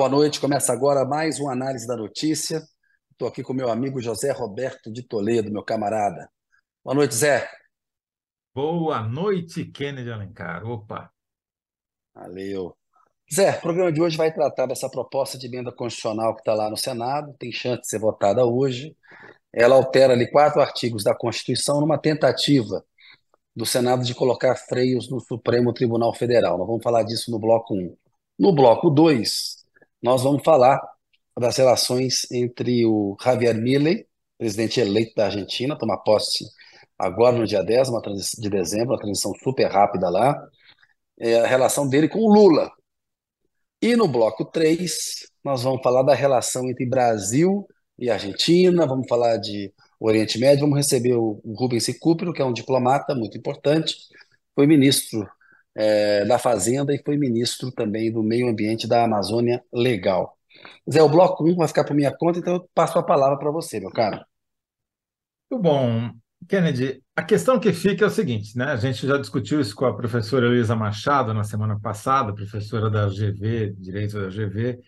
Boa noite, começa agora mais uma análise da notícia. Estou aqui com meu amigo José Roberto de Toledo, meu camarada. Boa noite, Zé. Boa noite, Kennedy Alencar. Opa! Valeu. Zé, o programa de hoje vai tratar dessa proposta de emenda constitucional que está lá no Senado, tem chance de ser votada hoje. Ela altera ali quatro artigos da Constituição numa tentativa do Senado de colocar freios no Supremo Tribunal Federal. Nós vamos falar disso no bloco 1. No bloco 2, nós vamos falar das relações entre o Javier Milei, presidente eleito da Argentina, toma posse agora no dia 10 uma de dezembro, uma transição super rápida lá, é a relação dele com o Lula. E no bloco 3, nós vamos falar da relação entre Brasil e Argentina, vamos falar de Oriente Médio, vamos receber o Rubens Recupero, que é um diplomata muito importante, foi ministro é, da Fazenda e foi ministro também do Meio Ambiente da Amazônia Legal. Zé, o bloco 1 vai ficar por minha conta, então eu passo a palavra para você, meu caro. Muito bom. Kennedy, a questão que fica é o seguinte, né? A gente já discutiu isso com a professora Elisa Machado na semana passada, professora da GV, Direito da GV,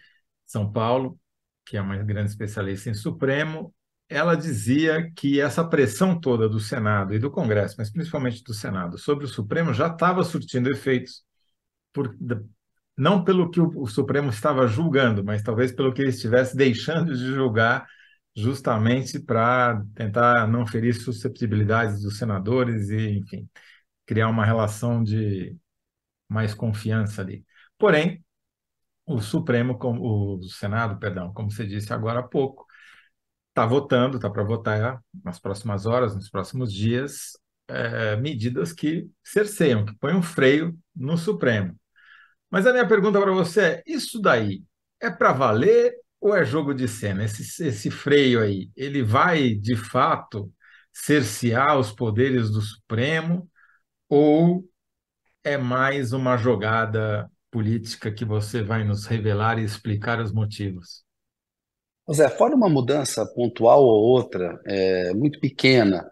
São Paulo, que é uma grande especialista em Supremo, ela dizia que essa pressão toda do Senado e do Congresso, mas principalmente do Senado, sobre o Supremo já estava surtindo efeitos, por, não pelo que o, o Supremo estava julgando, mas talvez pelo que ele estivesse deixando de julgar, justamente para tentar não ferir susceptibilidades dos senadores e, enfim, criar uma relação de mais confiança ali. Porém, o Supremo, o Senado, perdão, como você disse agora há pouco, está votando, está para votar nas próximas horas, nos próximos dias, é, medidas que cerceiam, que põem um freio no Supremo. Mas a minha pergunta para você é: isso daí é para valer ou é jogo de cena? Esse, esse freio aí, ele vai de fato cercear os poderes do Supremo ou é mais uma jogada política que você vai nos revelar e explicar os motivos? Zé, fora uma mudança pontual ou outra, é, muito pequena,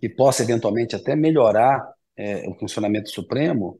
que possa eventualmente até melhorar é, o funcionamento do Supremo,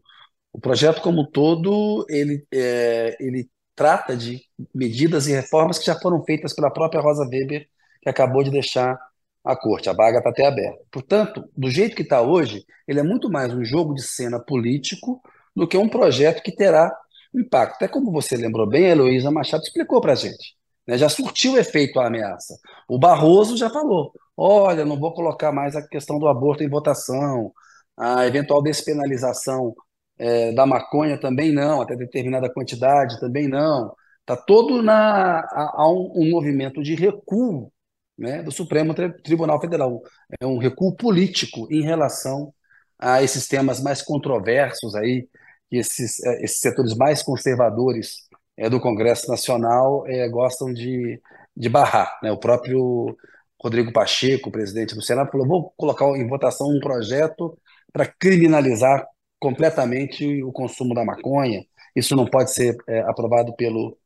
o projeto como todo, ele, é, ele trata de medidas e reformas que já foram feitas pela própria Rosa Weber, que acabou de deixar a corte. A vaga está até aberta. Portanto, do jeito que está hoje, ele é muito mais um jogo de cena político do que um projeto que terá impacto. Até como você lembrou bem, a Heloísa Machado explicou para a gente né? Já surtiu efeito a ameaça. O Barroso já falou: olha, não vou colocar mais a questão do aborto em votação, a eventual despenalização é, da maconha também não, até determinada quantidade também não. Está todo na, a um, um, movimento de recuo né, do Supremo Tribunal Federal. É um recuo político em relação a esses temas mais controversos aí, esses, é, esses setores mais conservadores é, do Congresso Nacional é, gostam de, de barrar. Né? O próprio Rodrigo Pacheco, presidente do Senado, falou: vou colocar em votação um projeto para criminalizar completamente o consumo da maconha. Isso não pode ser é, aprovado pelo,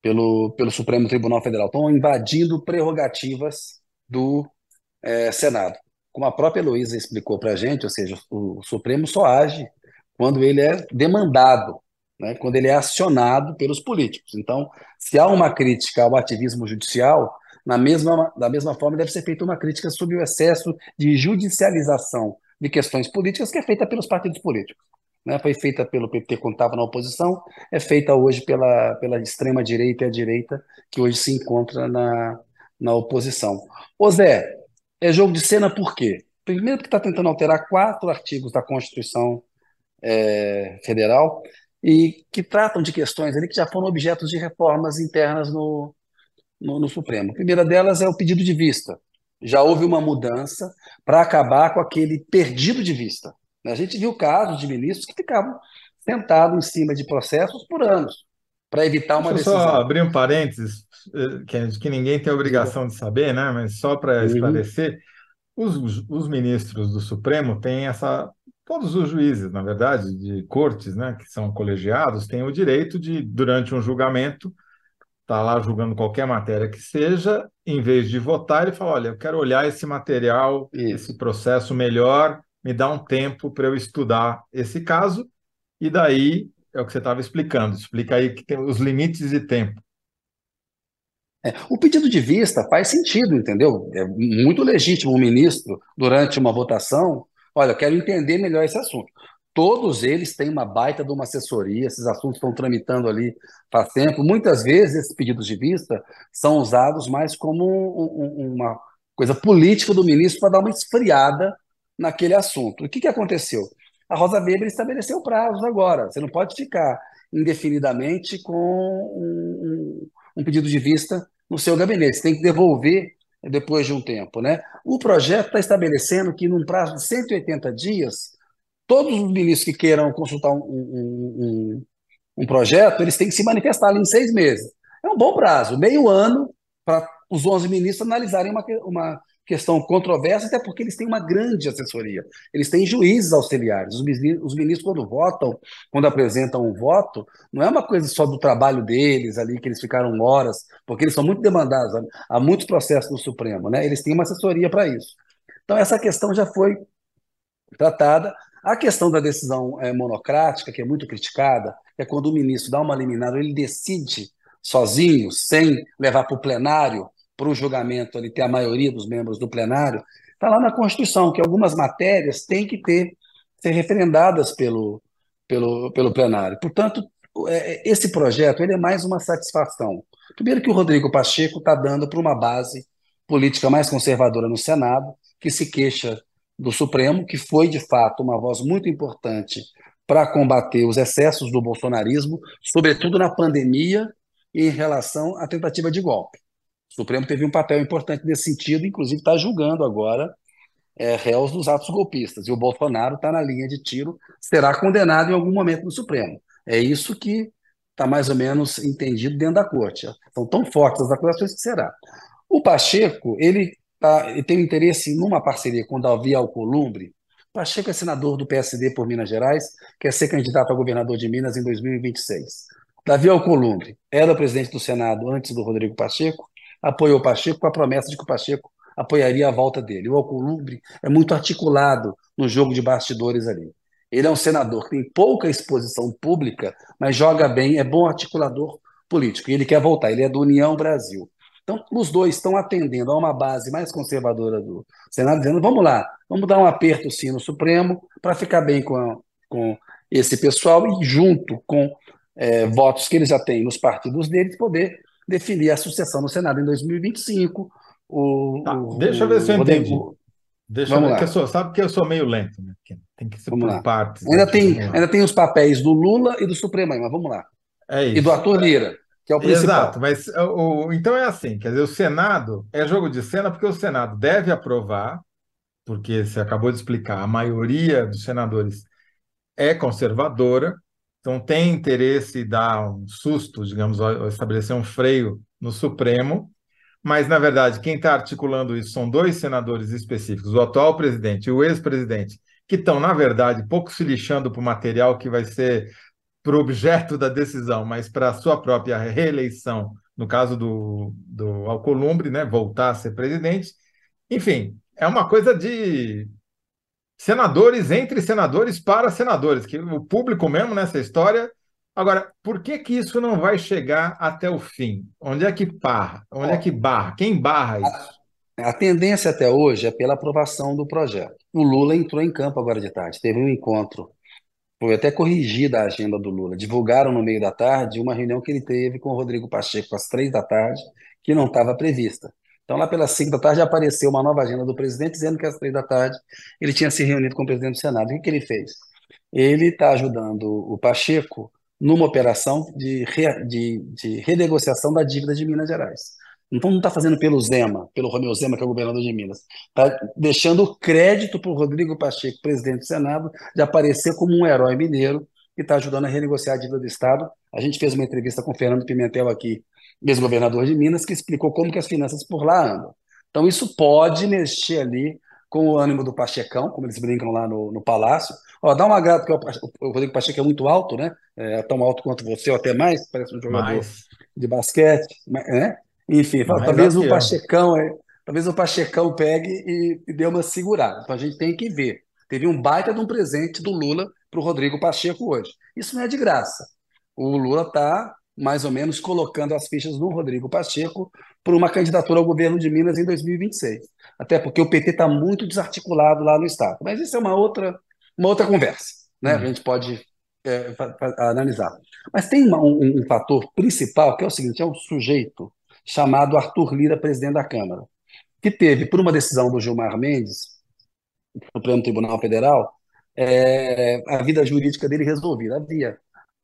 pelo, pelo Supremo Tribunal Federal. Estão invadindo prerrogativas do é, Senado. Como a própria Heloísa explicou para a gente, ou seja, o, Supremo só age quando ele é demandado né, quando ele é acionado pelos políticos. Então, se há uma crítica ao ativismo judicial, na mesma, da mesma forma deve ser feita uma crítica sobre o excesso de judicialização de questões políticas que é feita pelos partidos políticos. Né? Foi feita pelo PT quando estava na oposição, é feita hoje pela, pela extrema-direita e a direita, que hoje se encontra na, na oposição. Ô Zé, é jogo de cena por quê? Primeiro porque está tentando alterar quatro artigos da Constituição é, Federal e que tratam de questões ali que já foram objetos de reformas internas no, no, no Supremo. A primeira delas é o pedido de vista. Já houve uma mudança para acabar com aquele perdido de vista. A gente viu casos de ministros que ficavam sentados em cima de processos por anos, para evitar uma Deixa decisão. Só abrir um parênteses, eh, que, que ninguém tem obrigação de saber, né? mas só para uhum. esclarecer, os, os ministros do Supremo têm essa todos os juízes, na verdade, de cortes, né, que são colegiados, têm o direito de, durante um julgamento, estar tá lá julgando qualquer matéria que seja, em vez de votar, ele fala: olha, eu quero olhar esse material, Isso. esse processo melhor, me dá um tempo para eu estudar esse caso, e daí é o que você estava explicando. Explica aí que tem os limites de tempo. É, o pedido de vista faz sentido, entendeu? É muito legítimo o ministro, durante uma votação, olha, eu quero entender melhor esse assunto. Todos eles têm uma baita de uma assessoria, esses assuntos estão tramitando ali faz tempo. Muitas vezes esses pedidos de vista são usados mais como um, um, uma coisa política do ministro para dar uma esfriada naquele assunto. O que, que aconteceu? A Rosa Weber estabeleceu prazos agora. Você não pode ficar indefinidamente com um, um pedido de vista no seu gabinete. Você tem que devolver depois de um tempo. Né? O projeto está estabelecendo que, num prazo de 180 dias, todos os ministros que queiram consultar um, um, um, um projeto, eles têm que se manifestar ali em seis meses. É um bom prazo, meio ano para os 11 ministros analisarem uma, uma questão controversa, até porque eles têm uma grande assessoria. Eles têm juízes auxiliares. Os ministros, os ministros, quando votam, quando apresentam um voto, não é uma coisa só do trabalho deles ali, que eles ficaram horas, porque eles são muito demandados. Há muitos processos no Supremo, né? Eles têm uma assessoria para isso. Então, essa questão já foi tratada. A questão da decisão é, monocrática, que é muito criticada, é quando o ministro dá uma liminar, ele decide sozinho, sem levar para o plenário, para o julgamento ali ter a maioria dos membros do plenário, está lá na Constituição, que algumas matérias têm que ter ser referendadas pelo, pelo, pelo plenário. Portanto, é, esse projeto ele é mais uma satisfação. Primeiro que o Rodrigo Pacheco está dando para uma base política mais conservadora no Senado, que se queixa do Supremo, que foi de fato uma voz muito importante para combater os excessos do bolsonarismo, sobretudo na pandemia e em relação à tentativa de golpe. O Supremo teve um papel importante nesse sentido, inclusive está julgando agora é, réus dos atos golpistas. E o Bolsonaro está na linha de tiro, será condenado em algum momento no Supremo. É isso que está mais ou menos entendido dentro da corte. São tão fortes as acusações que será. O Pacheco, ele, tá, ele tem interesse numa parceria com Davi Alcolumbre. Pacheco é senador do PSD por Minas Gerais, quer ser candidato a governador de Minas em 2026. Davi Alcolumbre era presidente do Senado antes do Rodrigo Pacheco apoiou Pacheco com a promessa de que o Pacheco apoiaria a volta dele. O Alcolumbre é muito articulado no jogo de bastidores ali. Ele é um senador que tem pouca exposição pública, mas joga bem, é bom articulador político. E ele quer voltar, ele é do União Brasil. Então, os dois estão atendendo a uma base mais conservadora do Senado, dizendo: vamos lá, vamos dar um aperto sim no Supremo para ficar bem com, a, com esse pessoal e, junto com é, votos que eles já têm nos partidos deles, poder definir a sucessão no Senado em 2025. O, tá, o deixa eu ver se eu entendi. Deixa Vamos eu ver, que eu sou, sabe que eu sou meio lento, né? Tem que ser vamos por lá. partes. Ainda tem, ainda tem os papéis do Lula e do Supremo aí, mas vamos lá. É isso. E do Arthur Lira, que é o principal. Exato, mas o, então é assim, quer dizer, o Senado é jogo de cena porque o Senado deve aprovar, porque você acabou de explicar, a maioria dos senadores é conservadora, então, tem interesse em dar um susto, digamos, ou estabelecer um freio no Supremo, mas, na verdade, quem está articulando isso são dois senadores específicos, o atual presidente e o ex-presidente, que estão, na verdade, pouco se lixando para o material que vai ser para o objeto da decisão, mas para a sua própria reeleição, no caso do, do Alcolumbre, né, voltar a ser presidente. Enfim, é uma coisa de senadores entre senadores para senadores, que o público mesmo nessa história. Agora, por que que isso não vai chegar até o fim? Onde é que barra? Onde é que barra? Quem barra isso? A, a tendência até hoje é pela aprovação do projeto. O Lula entrou em campo agora de tarde, teve um encontro. Foi até corrigida a agenda do Lula. Divulgaram no meio da tarde uma reunião que ele teve com o Rodrigo Pacheco às três da tarde, que não estava prevista. Então, lá pelas 5 da tarde, apareceu uma nova agenda do presidente dizendo que às 3 da tarde ele tinha se reunido com o presidente do Senado. O que, que ele fez? Ele está ajudando o Pacheco numa operação de, re, de, de renegociação da dívida de Minas Gerais. Então não está fazendo pelo Zema, pelo Romeu Zema, que é o governador de Minas. Está deixando crédito para o Rodrigo Pacheco, presidente do Senado, de aparecer como um herói mineiro que está ajudando a renegociar a dívida do Estado. A gente fez uma entrevista com o Fernando Pimentel aqui ex-governador de Minas, que explicou como que as finanças por lá andam. Então, isso pode mexer ali com o ânimo do Pachecão, como eles brincam lá no, no Palácio. Ó, dá uma agrado, porque o, o Rodrigo Pacheco é muito alto, né? É tão alto quanto você, ou até mais, parece um jogador mais. de basquete, né? Enfim, talvez o Pachecão, é, talvez o Pachecão pegue e, e dê uma segurada. Então a gente tem que ver. Teve um baita de um presente do Lula para o Rodrigo Pacheco hoje. Isso não é de graça. O Lula está mais ou menos colocando as fichas no Rodrigo Pacheco por uma candidatura ao governo de Minas em 2026. Até porque o PT está muito desarticulado lá no Estado. Mas isso é uma outra, uma outra conversa. Né? Uhum. A gente pode é, analisar. Mas tem uma, um, um, fator principal que é o seguinte: é um sujeito chamado Arthur Lira, presidente da Câmara, que teve, por uma decisão do Gilmar Mendes, do Supremo Tribunal Federal, é, a vida jurídica dele resolvida. Havia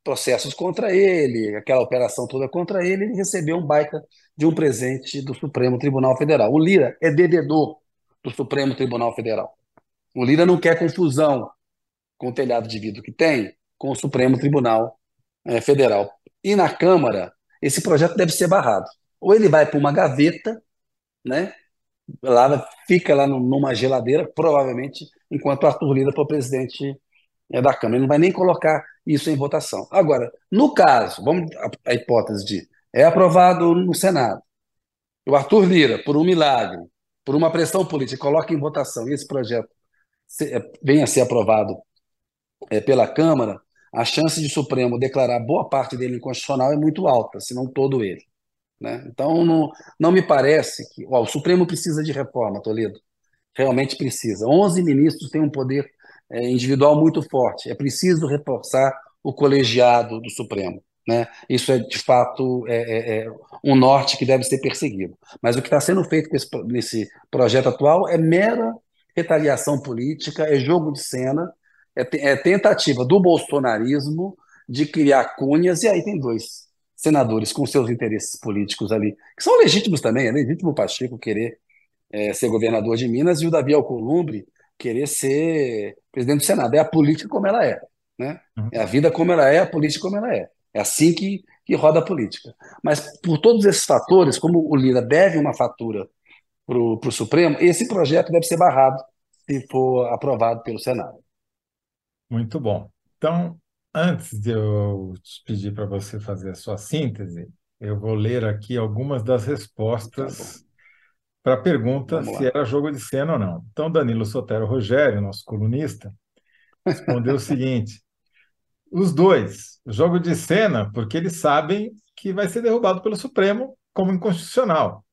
processos contra ele, aquela operação toda contra ele, ele recebeu um baita de um presente do Supremo Tribunal Federal. O Lira é devedor do Supremo Tribunal Federal. O Lira não quer confusão com o telhado de vidro que tem com o Supremo Tribunal é, Federal. E na Câmara, esse projeto deve ser barrado. Ou ele vai para uma gaveta, né? Lá, fica lá numa geladeira, provavelmente, enquanto Arthur Lira for presidente da Câmara. Ele não vai nem colocar isso em votação. Agora, no caso, vamos a, hipótese de é aprovado no Senado, o Arthur Lira, por um milagre, por uma pressão política, coloca em votação e esse projeto é, venha a ser aprovado é, pela Câmara, a chance de o Supremo declarar boa parte dele inconstitucional é muito alta, se não todo ele. Né? Então, não, não me parece que. Ó, o Supremo precisa de reforma, Toledo. Realmente precisa. 11 ministros têm um poder é, individual muito forte. É preciso reforçar o colegiado do Supremo. Né? Isso é, de fato, é, é, é um norte que deve ser perseguido. Mas o que está sendo feito esse, nesse projeto atual é mera retaliação política, é jogo de cena, é, é tentativa do bolsonarismo de criar cunhas, e aí tem dois senadores com seus interesses políticos ali, que são legítimos também, é legítimo o Pacheco querer é, ser governador de Minas e o Davi Alcolumbre querer ser presidente do Senado. É a política como ela é. Né? Uhum. É a vida como ela é, a política como ela é. É assim que, que roda a política. Mas por todos esses fatores, como o Lira deve uma fatura para o Supremo, esse projeto deve ser barrado se for aprovado pelo Senado. Muito bom. Então, antes de eu te pedir para você fazer a sua síntese, eu vou ler aqui algumas das respostas tá para a pergunta se era jogo de cena ou não. Então, Danilo Sotero Rogério, nosso colunista, respondeu o seguinte: os dois, jogo de cena, porque eles sabem que vai ser derrubado pelo Supremo como inconstitucional.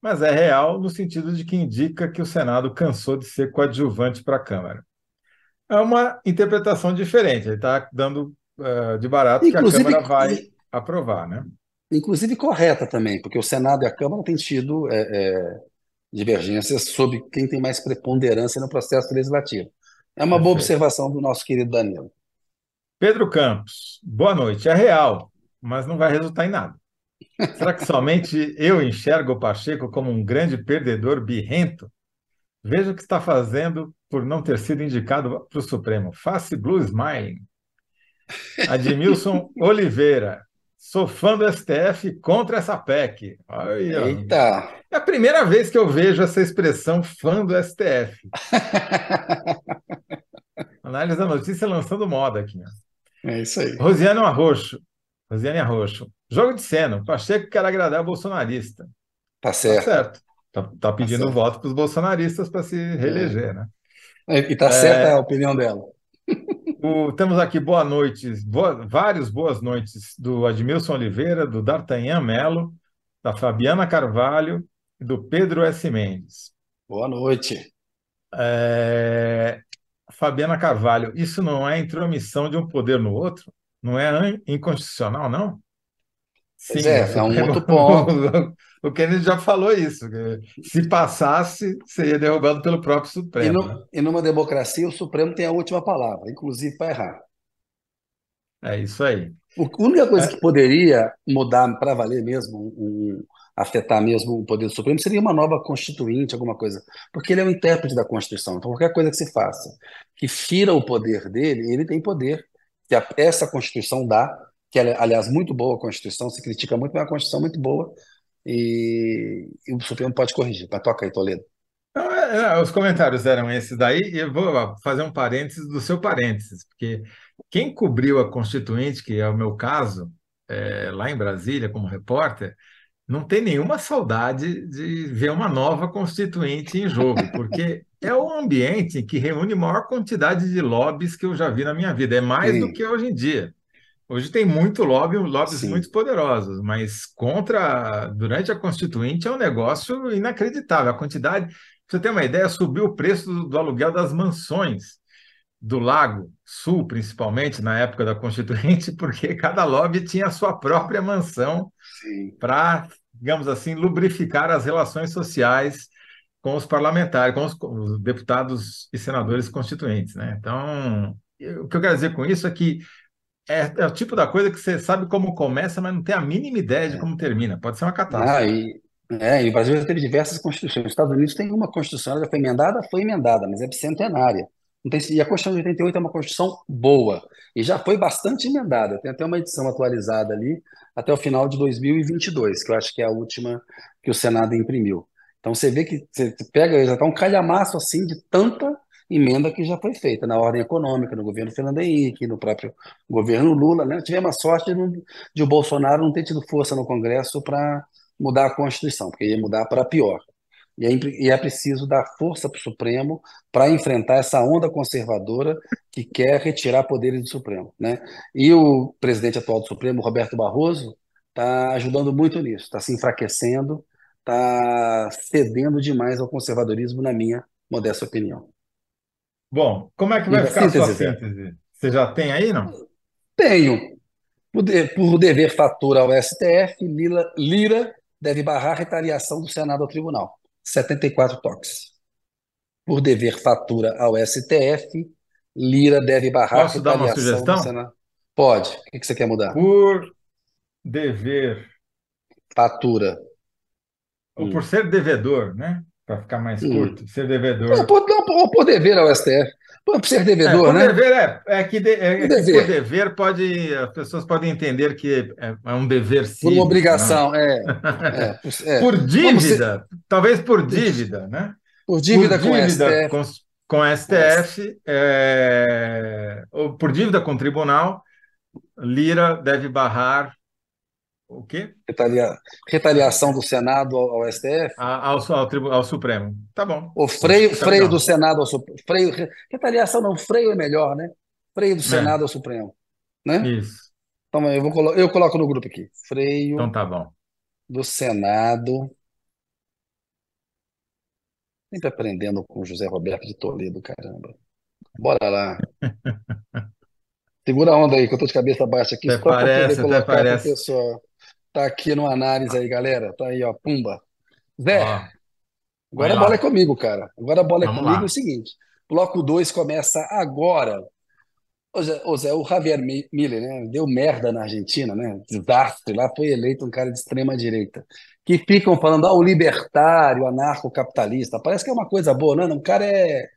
Mas é real no sentido de que indica que o Senado cansou de ser coadjuvante para a Câmara. É uma interpretação diferente, ele está dando uh, de barato inclusive, que a Câmara vai aprovar, né? Inclusive correta também, porque o Senado e a Câmara têm tido é, é, divergências sobre quem tem mais preponderância no processo legislativo. É uma Perfeito. boa observação do nosso querido Danilo. Pedro Campos, boa noite. É real, mas não vai resultar em nada. Será que somente eu enxergo o Pacheco como um grande perdedor birrento? Veja o que está fazendo por não ter sido indicado para o Supremo. Face Blue Smiling. Admilson Oliveira. Sou fã do STF contra essa PEC. Olha, Eita! É a primeira vez que eu vejo essa expressão fã do STF. Análise da notícia lançando moda aqui. É isso aí. Rosiane Arroxo. Rosiane Arroxo. Jogo de cena. Pacheco quer agradar o bolsonarista. Tá certo. Tá certo. Tá, tá pedindo tá voto para os bolsonaristas para se reeleger, é. né? E tá certa é... a opinião dela. O, temos aqui boa noites, boa, vários boas noites do Admilson Oliveira, do D'Artagnan Melo, da Fabiana Carvalho e do Pedro S. Mendes. Boa noite. É... Fabiana Carvalho, isso não é intromissão de um poder no outro? Não é inconstitucional, não? Sim, é, é um outro ponto. O Kennedy já falou isso. se passasse, seria derrubado pelo próprio Supremo. E, no, né? e numa democracia, o Supremo tem a última palavra, inclusive para errar. É isso aí. A única coisa é. que poderia mudar para valer mesmo, um, afetar mesmo o poder do Supremo, seria uma nova constituinte, alguma coisa. Porque ele é o intérprete da Constituição. Então, qualquer coisa que se faça que fira o poder dele, ele tem poder que essa Constituição dá, que é, aliás, muito boa a Constituição, se critica muito, mas é uma Constituição muito boa, e, e o Supremo pode corrigir. Mas toca aí, Toledo. É, é, os comentários eram esses daí, e eu vou fazer um parênteses do seu parênteses, porque quem cobriu a Constituinte, que é o meu caso, é, lá em Brasília, como repórter, não tem nenhuma saudade de ver uma nova Constituinte em jogo, porque é o ambiente que reúne maior quantidade de lobbies que eu já vi na minha vida. É mais Sim. do que hoje em dia. Hoje tem muito lobby, lobbies Sim. muito poderosos, mas contra, durante a Constituinte, é um negócio inacreditável. A quantidade, pra você ter uma ideia, subiu o preço do, do aluguel das mansões do Lago Sul, principalmente na época da Constituinte, porque cada lobby tinha a sua própria mansão para, digamos assim, lubrificar as relações sociais com os parlamentares, com os, com os, deputados e senadores constituintes. Né? Então, o que eu quero dizer com isso é que é, é, o tipo da coisa que você sabe como começa, mas não tem a mínima ideia de é. como termina. Pode ser uma catástrofe. Ah, e, é, e o Brasil já teve diversas constituições. Os Estados Unidos tem uma constituição, ela já foi emendada, foi emendada, mas é bicentenária. Tem, e a Constituição de 88 é uma Constituição boa e já foi bastante emendada. Tem até uma edição atualizada ali até o final de 2022, que eu acho que é a última que o Senado imprimiu. Então você vê que você pega, já está um calhamaço assim de tanta emenda que já foi feita na ordem econômica, no governo Fernando Henrique, no próprio governo Lula. Né? Tivemos a sorte de, de o Bolsonaro não ter tido força no Congresso para mudar a Constituição, porque ia mudar para pior. E é, e é preciso dar força para o Supremo para enfrentar essa onda conservadora que quer retirar poderes do Supremo. Né? E o presidente atual do Supremo, Roberto Barroso, está ajudando muito nisso, está se enfraquecendo, está cedendo demais ao conservadorismo, na minha modesta opinião. Bom, como é que vai ficar a sua síntese? Você já tem aí, não? Tenho. Por dever fatura ao STF, Lira, Lira deve barrar a retaliação do Senado ao tribunal. 74 toques. Por dever fatura ao STF, Lira deve barrar Posso dar uma sugestão? Senado. Pode. O que você quer mudar? Por dever. Fatura. Ou por ser devedor, né? Para ficar mais hum. curto, ser devedor. Não, por, não, por dever ao STF. Por ser devedor, é, por né? Dever é, é que, de, é, por, dever. por dever pode. As pessoas podem entender que é, é um dever sim. Por uma obrigação, é, é, Por dívida, ser... talvez por dívida, né? Por dívida, por dívida com STF. Com, com STF, ou por dívida com o tribunal, Lira deve barrar o quê? Retalia... Retaliação do Senado ao, ao STF? Ao, ao, ao, Supremo. Tá bom. O freio, tá freio do Senado ao Supremo. Freio... Retaliação não, freio é melhor, né? Freio do é. Senado é. ao Supremo. Né? Isso. Então, eu, vou colo... eu coloco no grupo aqui. Freio então, tá bom. do Senado. Sempre aprendendo com José Roberto de Toledo, caramba. Bora lá. Segura a onda aí, que eu tô de cabeça baixa aqui, até só parece, para o pessoal. Tá aqui no análise aí, galera. Tá aí, ó, pumba. Zé, ó, agora a bola é comigo, cara. Agora a bola é Vamos comigo. Lá. É o seguinte: bloco 2 começa agora. Ô Zé, ô Zé, o Javier Miller, né? Deu merda na Argentina, né? Desastre. Lá foi eleito um cara de extrema direita. Que ficam falando, ah, o libertário, anarcocapitalista. Parece que é uma coisa boa, não? Né? O cara é,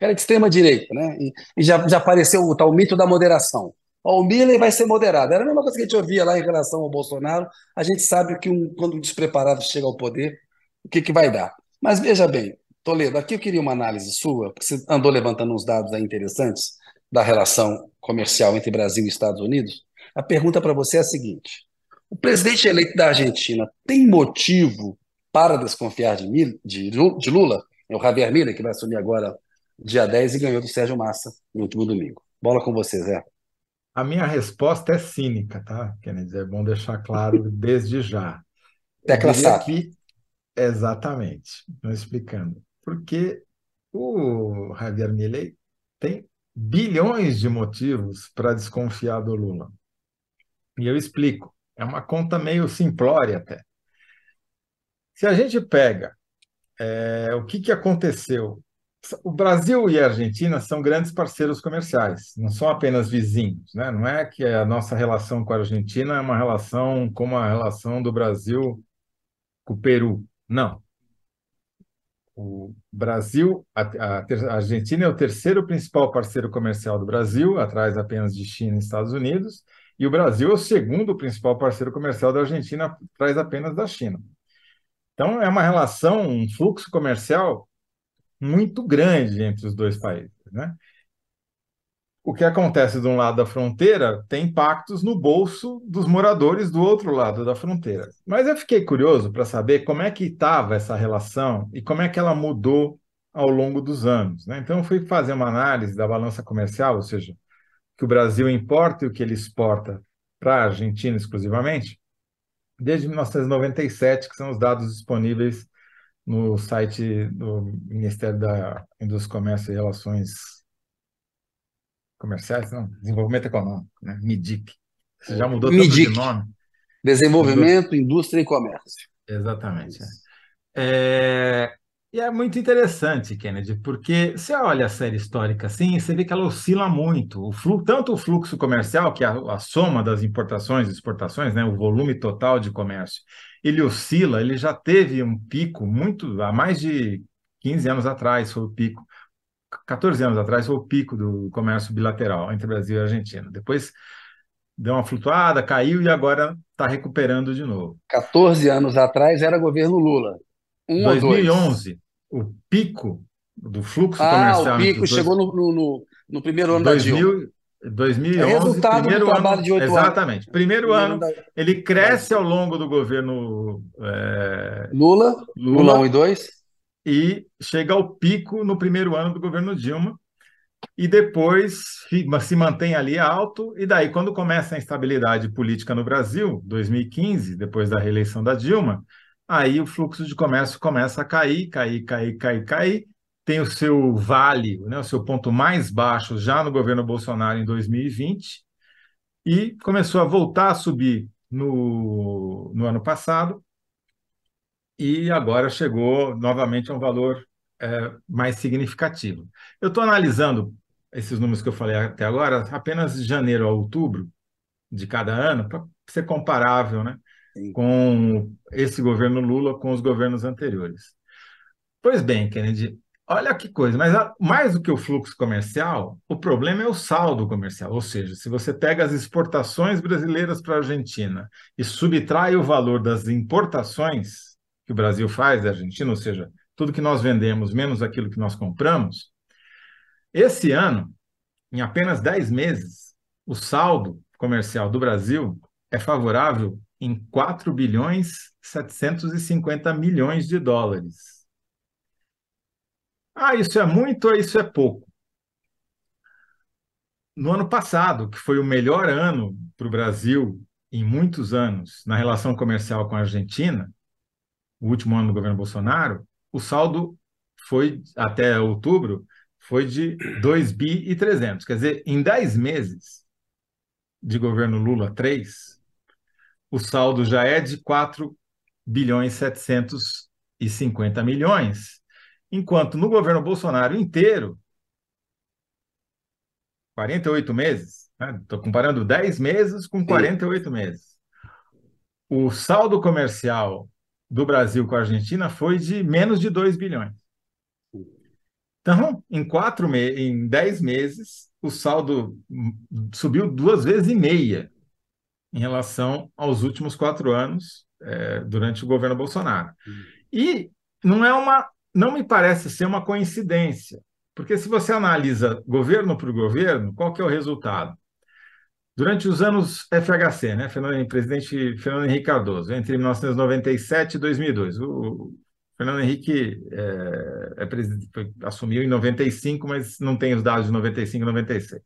cara é de extrema direita, né? E, e já, já apareceu o tal mito da moderação. O Miller vai ser moderado. Era a mesma coisa que a gente ouvia lá em relação ao Bolsonaro. A gente sabe que um, quando um despreparado chega ao poder, o que, que vai dar. Mas veja bem, Toledo, aqui eu queria uma análise sua, porque você andou levantando uns dados aí interessantes da relação comercial entre Brasil e Estados Unidos. A pergunta para você é a seguinte: o presidente eleito da Argentina tem motivo para desconfiar de, de, de Lula? É o Javier Miller, que vai assumir agora dia 10 e ganhou do Sérgio Massa no último domingo. Bola com você, Zé. A minha resposta é cínica, tá? Quer dizer, é bom deixar claro desde já. Tecla SAP. Exatamente, estou explicando. Porque o Javier Milei tem bilhões de motivos para desconfiar do Lula. E eu explico. É uma conta meio simplória até. Se a gente pega é, o que, que aconteceu o Brasil e a Argentina são grandes parceiros comerciais, não são apenas vizinhos, né? Não é que a nossa relação com a Argentina é uma relação como a relação do Brasil com o Peru, não. O Brasil, a, a, a Argentina é o terceiro principal parceiro comercial do Brasil, atrás apenas de China e Estados Unidos, e o Brasil é o segundo principal parceiro comercial da Argentina, atrás apenas da China. Então, é uma relação, um fluxo comercial muito grande entre os dois países. Né? O que acontece de um lado da fronteira tem impactos no bolso dos moradores do outro lado da fronteira. Mas eu fiquei curioso para saber como é que estava essa relação e como é que ela mudou ao longo dos anos. Né? Então, eu fui fazer uma análise da balança comercial, ou seja, que o Brasil importa e o que ele exporta para a Argentina exclusivamente, desde 1997, que são os dados disponíveis no site do Ministério da Indústria, Comércio e Relações Comerciais, não, Desenvolvimento Econômico, né? MIDIC. Você já mudou MIDIC. tanto de nome. Desenvolvimento, Indústria e Comércio. Exatamente. É. E é muito interessante, Kennedy, porque você olha a série histórica assim, você vê que ela oscila muito. O fluxo, tanto o fluxo comercial, que é a, a, soma das importações e exportações, né, o volume total de comércio, ele oscila, ele já teve um pico muito, há mais de 15 anos atrás foi o pico, 14 anos atrás foi o pico do comércio bilateral entre Brasil e Argentina. Depois deu uma flutuada, caiu e agora está recuperando de novo. 14 anos atrás era governo Lula. Um 2011, o pico do fluxo ah, comercial. Ah, o pico chegou no, no, no, primeiro ano 2000, da Dilma. 2011, é resultado primeiro do trabalho ano, de oito Exatamente. Anos. Primeiro ano, da... ele cresce ao longo do governo é, Lula, Lula, Lula 1 e 2. E chega ao pico no primeiro ano do governo Dilma. E depois se mantém ali alto. E daí, quando começa a instabilidade política no Brasil, 2015, depois da reeleição da Dilma, aí o fluxo de comércio começa a cair, cair, cair, cair, cair. Tem o seu vale, né, o seu ponto mais baixo já no governo Bolsonaro em 2020 e começou a voltar a subir no, no ano passado e agora chegou novamente a um valor é, mais significativo. Eu estou analisando esses números que eu falei até agora, apenas de janeiro a outubro de cada ano, para ser comparável, né? com esse governo Lula com os governos anteriores. Pois bem, Kennedy, olha que coisa, mas mais do que o fluxo comercial, o problema é o saldo comercial, ou seja, se você pega as exportações brasileiras para a Argentina e subtrai o valor das importações que o Brasil faz da Argentina, ou seja, tudo que nós vendemos menos aquilo que nós compramos, esse ano, em apenas 10 meses, o saldo comercial do Brasil é favorável em 4 bilhões 750 milhões de dólares. Ah, isso é muito ou isso é pouco? No ano passado, que foi o melhor ano para o Brasil em muitos anos na relação comercial com a Argentina, o último ano do governo Bolsonaro, o saldo foi, até outubro, foi de 2 bi e 300. Quer dizer, em 10 meses de governo Lula 3, o saldo já é de 4 bilhões 750 milhões, enquanto no governo Bolsonaro inteiro, 48 meses, estou né? comparando 10 meses com 48 Sim. meses. O saldo comercial do Brasil com a Argentina foi de menos de 2 bilhões. Então, em quatro me em 10 meses, o saldo subiu duas vezes e meia em relação aos últimos quatro anos é, durante o governo Bolsonaro. Uhum. E não é uma, não me parece ser uma coincidência, porque se você analisa governo por governo, qual que é o resultado? Durante os anos FHC, né, Fernando, presidente Fernando Henrique Cardoso, entre 1997 e 2002, o, Fernando Henrique é, é assumiu em 95, mas não tem os dados de 95 e 96.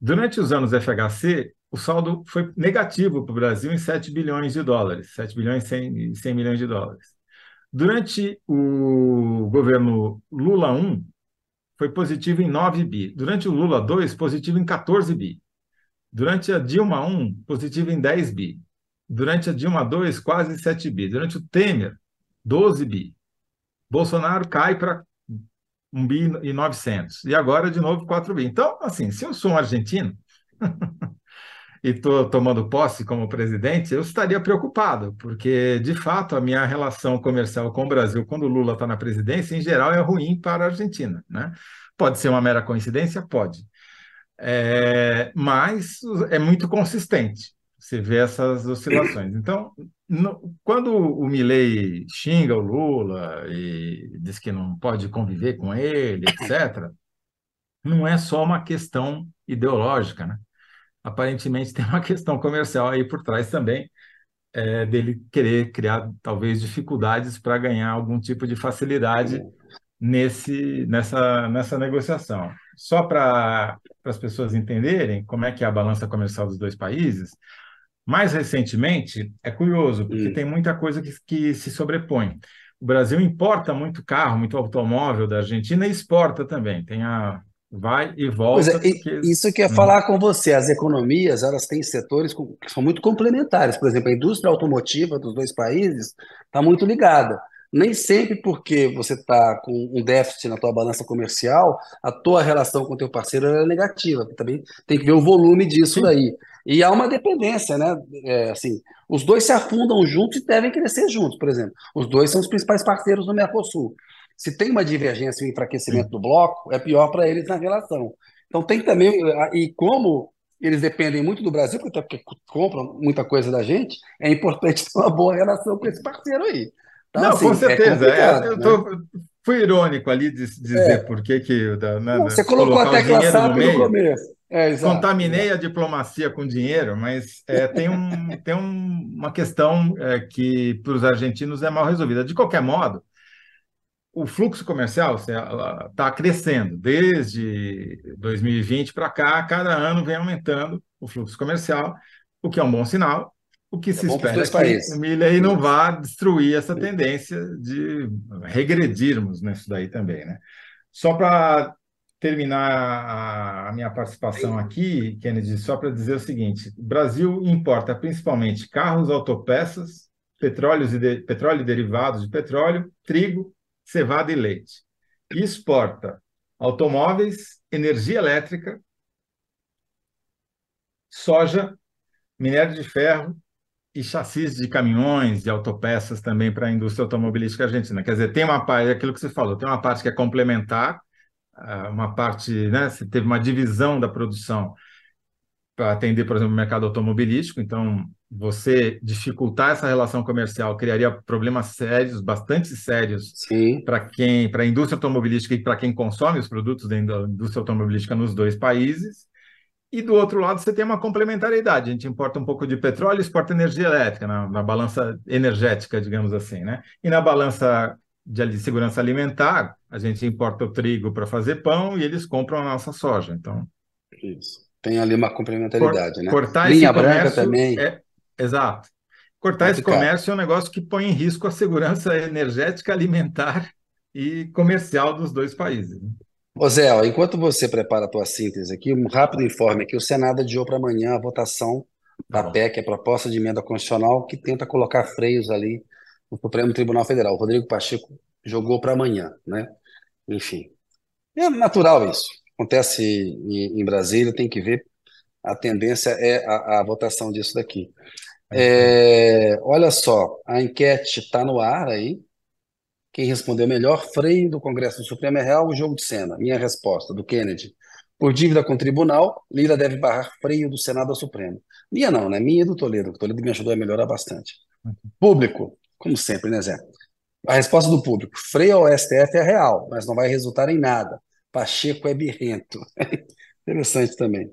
Durante os anos FHC, o saldo foi negativo para o Brasil em 7 bilhões de dólares, 7 bilhões e 100, 100 milhões de dólares. Durante o governo Lula 1, foi positivo em 9 bi. Durante o Lula 2, positivo em 14 bi. Durante a Dilma 1, positivo em 10 bi. Durante a Dilma 2, quase 7 bi. Durante o Temer, 12 bi. Bolsonaro cai para 1 bi e 900. E agora, de novo, 4 bi. Então, assim, se eu sou um argentino, e estou tomando posse como presidente, eu estaria preocupado, porque, de fato, a minha relação comercial com o Brasil, quando o Lula está na presidência, em geral, é ruim para a Argentina. Né? Pode ser uma mera coincidência? Pode. É, mas é muito consistente. Você vê essas oscilações. Então, no, quando o Milley xinga o Lula e diz que não pode conviver com ele, etc., não é só uma questão ideológica, né? Aparentemente tem uma questão comercial aí por trás também, é, dele querer criar talvez dificuldades para ganhar algum tipo de facilidade nesse, nessa, nessa negociação. Só para as pessoas entenderem como é que é a balança comercial dos dois países, mais recentemente, é curioso, porque hum. tem muita coisa que, que se sobrepõe. O Brasil importa muito carro, muito automóvel da Argentina e exporta também. Tem a vai e volta. É, porque... Isso que hum. falar com você. As economias, elas têm setores que são muito complementares. Por exemplo, a indústria automotiva dos dois países está muito ligada. Nem sempre porque você está com um déficit na tua balança comercial, a tua relação com o teu parceiro é negativa. Também tem que ver o volume disso Sim. daí. E há uma dependência, né? É, assim, os dois se afundam juntos e devem crescer juntos, por exemplo. Os dois são os principais parceiros do Mercosul. Se tem uma divergência e um enfraquecimento do bloco, é pior para eles na relação. Então tem também, e como eles dependem muito do Brasil, até porque compram muita coisa da gente, é importante ter uma boa relação com esse parceiro aí. Então, Não, assim, com é certeza. É eu tô, né? fui irônico ali de dizer é. por que que... Né, Não, você colocou a tecla SAP no, no começo. É, Contaminei a diplomacia com dinheiro, mas é, tem, um, tem um, uma questão é, que para os argentinos é mal resolvida. De qualquer modo, o fluxo comercial está crescendo. Desde 2020 para cá, cada ano vem aumentando o fluxo comercial, o que é um bom sinal. O que é se espera é que o Milley não vá destruir essa tendência de regredirmos nisso daí também. Né? Só para terminar a minha participação aqui, Kennedy, só para dizer o seguinte: o Brasil importa principalmente carros, autopeças, petróleos e de, petróleo e derivados de petróleo, trigo, cevada e leite. E exporta automóveis, energia elétrica, soja, minério de ferro e chassis de caminhões e autopeças também para a indústria automobilística argentina. Quer dizer, tem uma parte, é aquilo que você falou, tem uma parte que é complementar, uma parte, né, você teve uma divisão da produção para atender, por exemplo, o mercado automobilístico, então você dificultar essa relação comercial criaria problemas sérios, bastante sérios para quem, para a indústria automobilística e para quem consome os produtos da indústria automobilística nos dois países. E do outro lado, você tem uma complementariedade. A gente importa um pouco de petróleo e exporta energia elétrica na, na balança energética, digamos assim, né? E na balança de segurança alimentar, a gente importa o trigo para fazer pão e eles compram a nossa soja. Então, isso. Tem ali uma complementaridade, cor, né? Cortar Linha branca também. É, exato. Cortar esse comércio é um negócio que põe em risco a segurança energética, alimentar e comercial dos dois países. Né? Ô Zé, ó, enquanto você prepara a tua síntese aqui, um rápido informe aqui. O Senado adiou para amanhã a votação da tá PEC, a proposta de emenda constitucional, que tenta colocar freios ali no Supremo Tribunal Federal. O Rodrigo Pacheco jogou para amanhã, né? Enfim, é natural isso. Acontece em, em Brasília, tem que ver. A tendência é a, a votação disso daqui. É, olha só, a enquete está no ar aí. Quem respondeu melhor, freio do Congresso do Supremo é real o jogo de cena. Minha resposta, do Kennedy. Por dívida com o tribunal, Lira deve barrar freio do Senado ao Supremo. Minha não, né? Minha e do Toledo. O Toledo me ajudou a melhorar bastante. Público. Como sempre, né, Zé? A resposta do público: freio ao STF é real, mas não vai resultar em nada. Pacheco é birrento. Interessante também.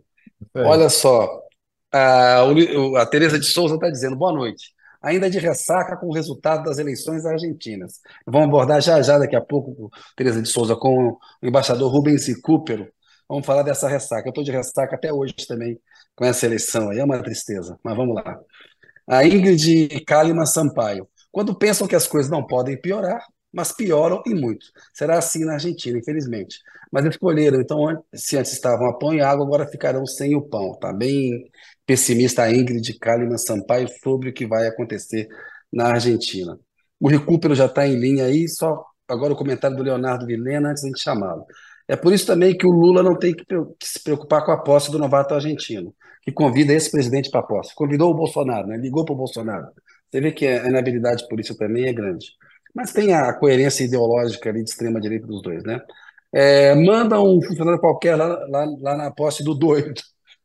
É. Olha só, a, a Tereza de Souza está dizendo: boa noite. Ainda de ressaca com o resultado das eleições argentinas. Vamos abordar já já, daqui a pouco, Tereza de Souza, com o embaixador Rubens e Cooper. Vamos falar dessa ressaca. Eu estou de ressaca até hoje também com essa eleição aí. É uma tristeza, mas vamos lá. A Ingrid Kalima Sampaio. Quando pensam que as coisas não podem piorar, mas pioram e muito. Será assim na Argentina, infelizmente. Mas escolheram, então, se antes estavam a pão e água, agora ficarão sem o pão. Está bem pessimista Ingrid Kalimann Sampaio sobre o que vai acontecer na Argentina. O recupero já está em linha aí, só agora o comentário do Leonardo Vilena antes de chamá-lo. É por isso também que o Lula não tem que, se preocupar com a posse do novato argentino, que convida esse presidente para a posse. Convidou o Bolsonaro, né? ligou para o Bolsonaro. Você vê que a inabilidade política também é grande. Mas tem a coerência ideológica ali de extrema-direita dos dois, né? É, manda um funcionário qualquer lá, lá, lá, na posse do doido,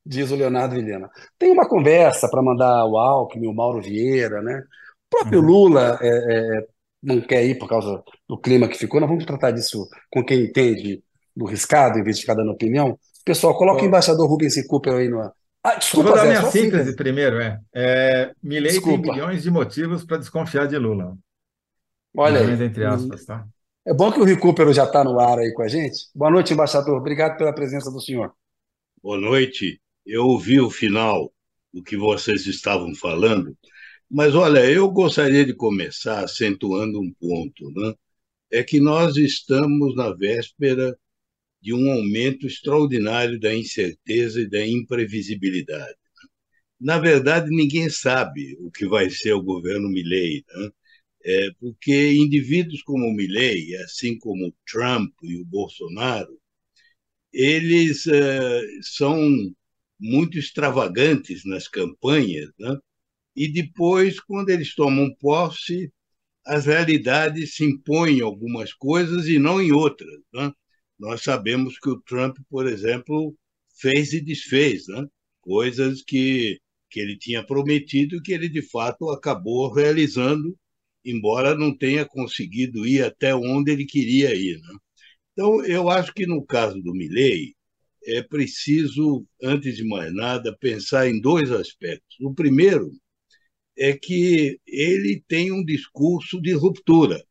diz o Leonardo Vilhena. Tem uma conversa para mandar o Alckmin, o Mauro Vieira, né? O próprio uhum. Lula é, é, não quer ir por causa do clima que ficou. Nós vamos tratar disso com quem entende do riscado, em vez de ficar dando opinião. Pessoal, coloca o embaixador Rubens e Cooper aí no, ah, desculpa, Vou dar Zé, minha síntese primeiro. É, é Milley tem milhões de motivos para desconfiar de Lula. Olha milhões, aí. entre aspas, tá? É bom que o Recupero já está no ar aí com a gente. Boa noite, embaixador. Obrigado pela presença do senhor. Boa noite. Eu ouvi o final do que vocês estavam falando, mas olha, eu gostaria de começar acentuando um ponto, né? É que nós estamos na véspera de um aumento extraordinário da incerteza e da imprevisibilidade. Na verdade, ninguém sabe o que vai ser o governo Milley. Né? É, porque indivíduos como o Milley, assim como o Trump e o Bolsonaro, eles é, são muito extravagantes nas campanhas, né? e depois, quando eles tomam posse, as realidades se impõem em algumas coisas e não em outras. Né? Nós sabemos que o Trump, por exemplo, fez e desfez né? coisas que, que ele tinha prometido que ele, de fato, acabou realizando embora não tenha conseguido ir até onde ele queria ir. Né? Então, eu acho que no caso do Milley, é preciso, antes de mais nada, pensar em dois aspectos. O primeiro é que ele tem um discurso de ruptura,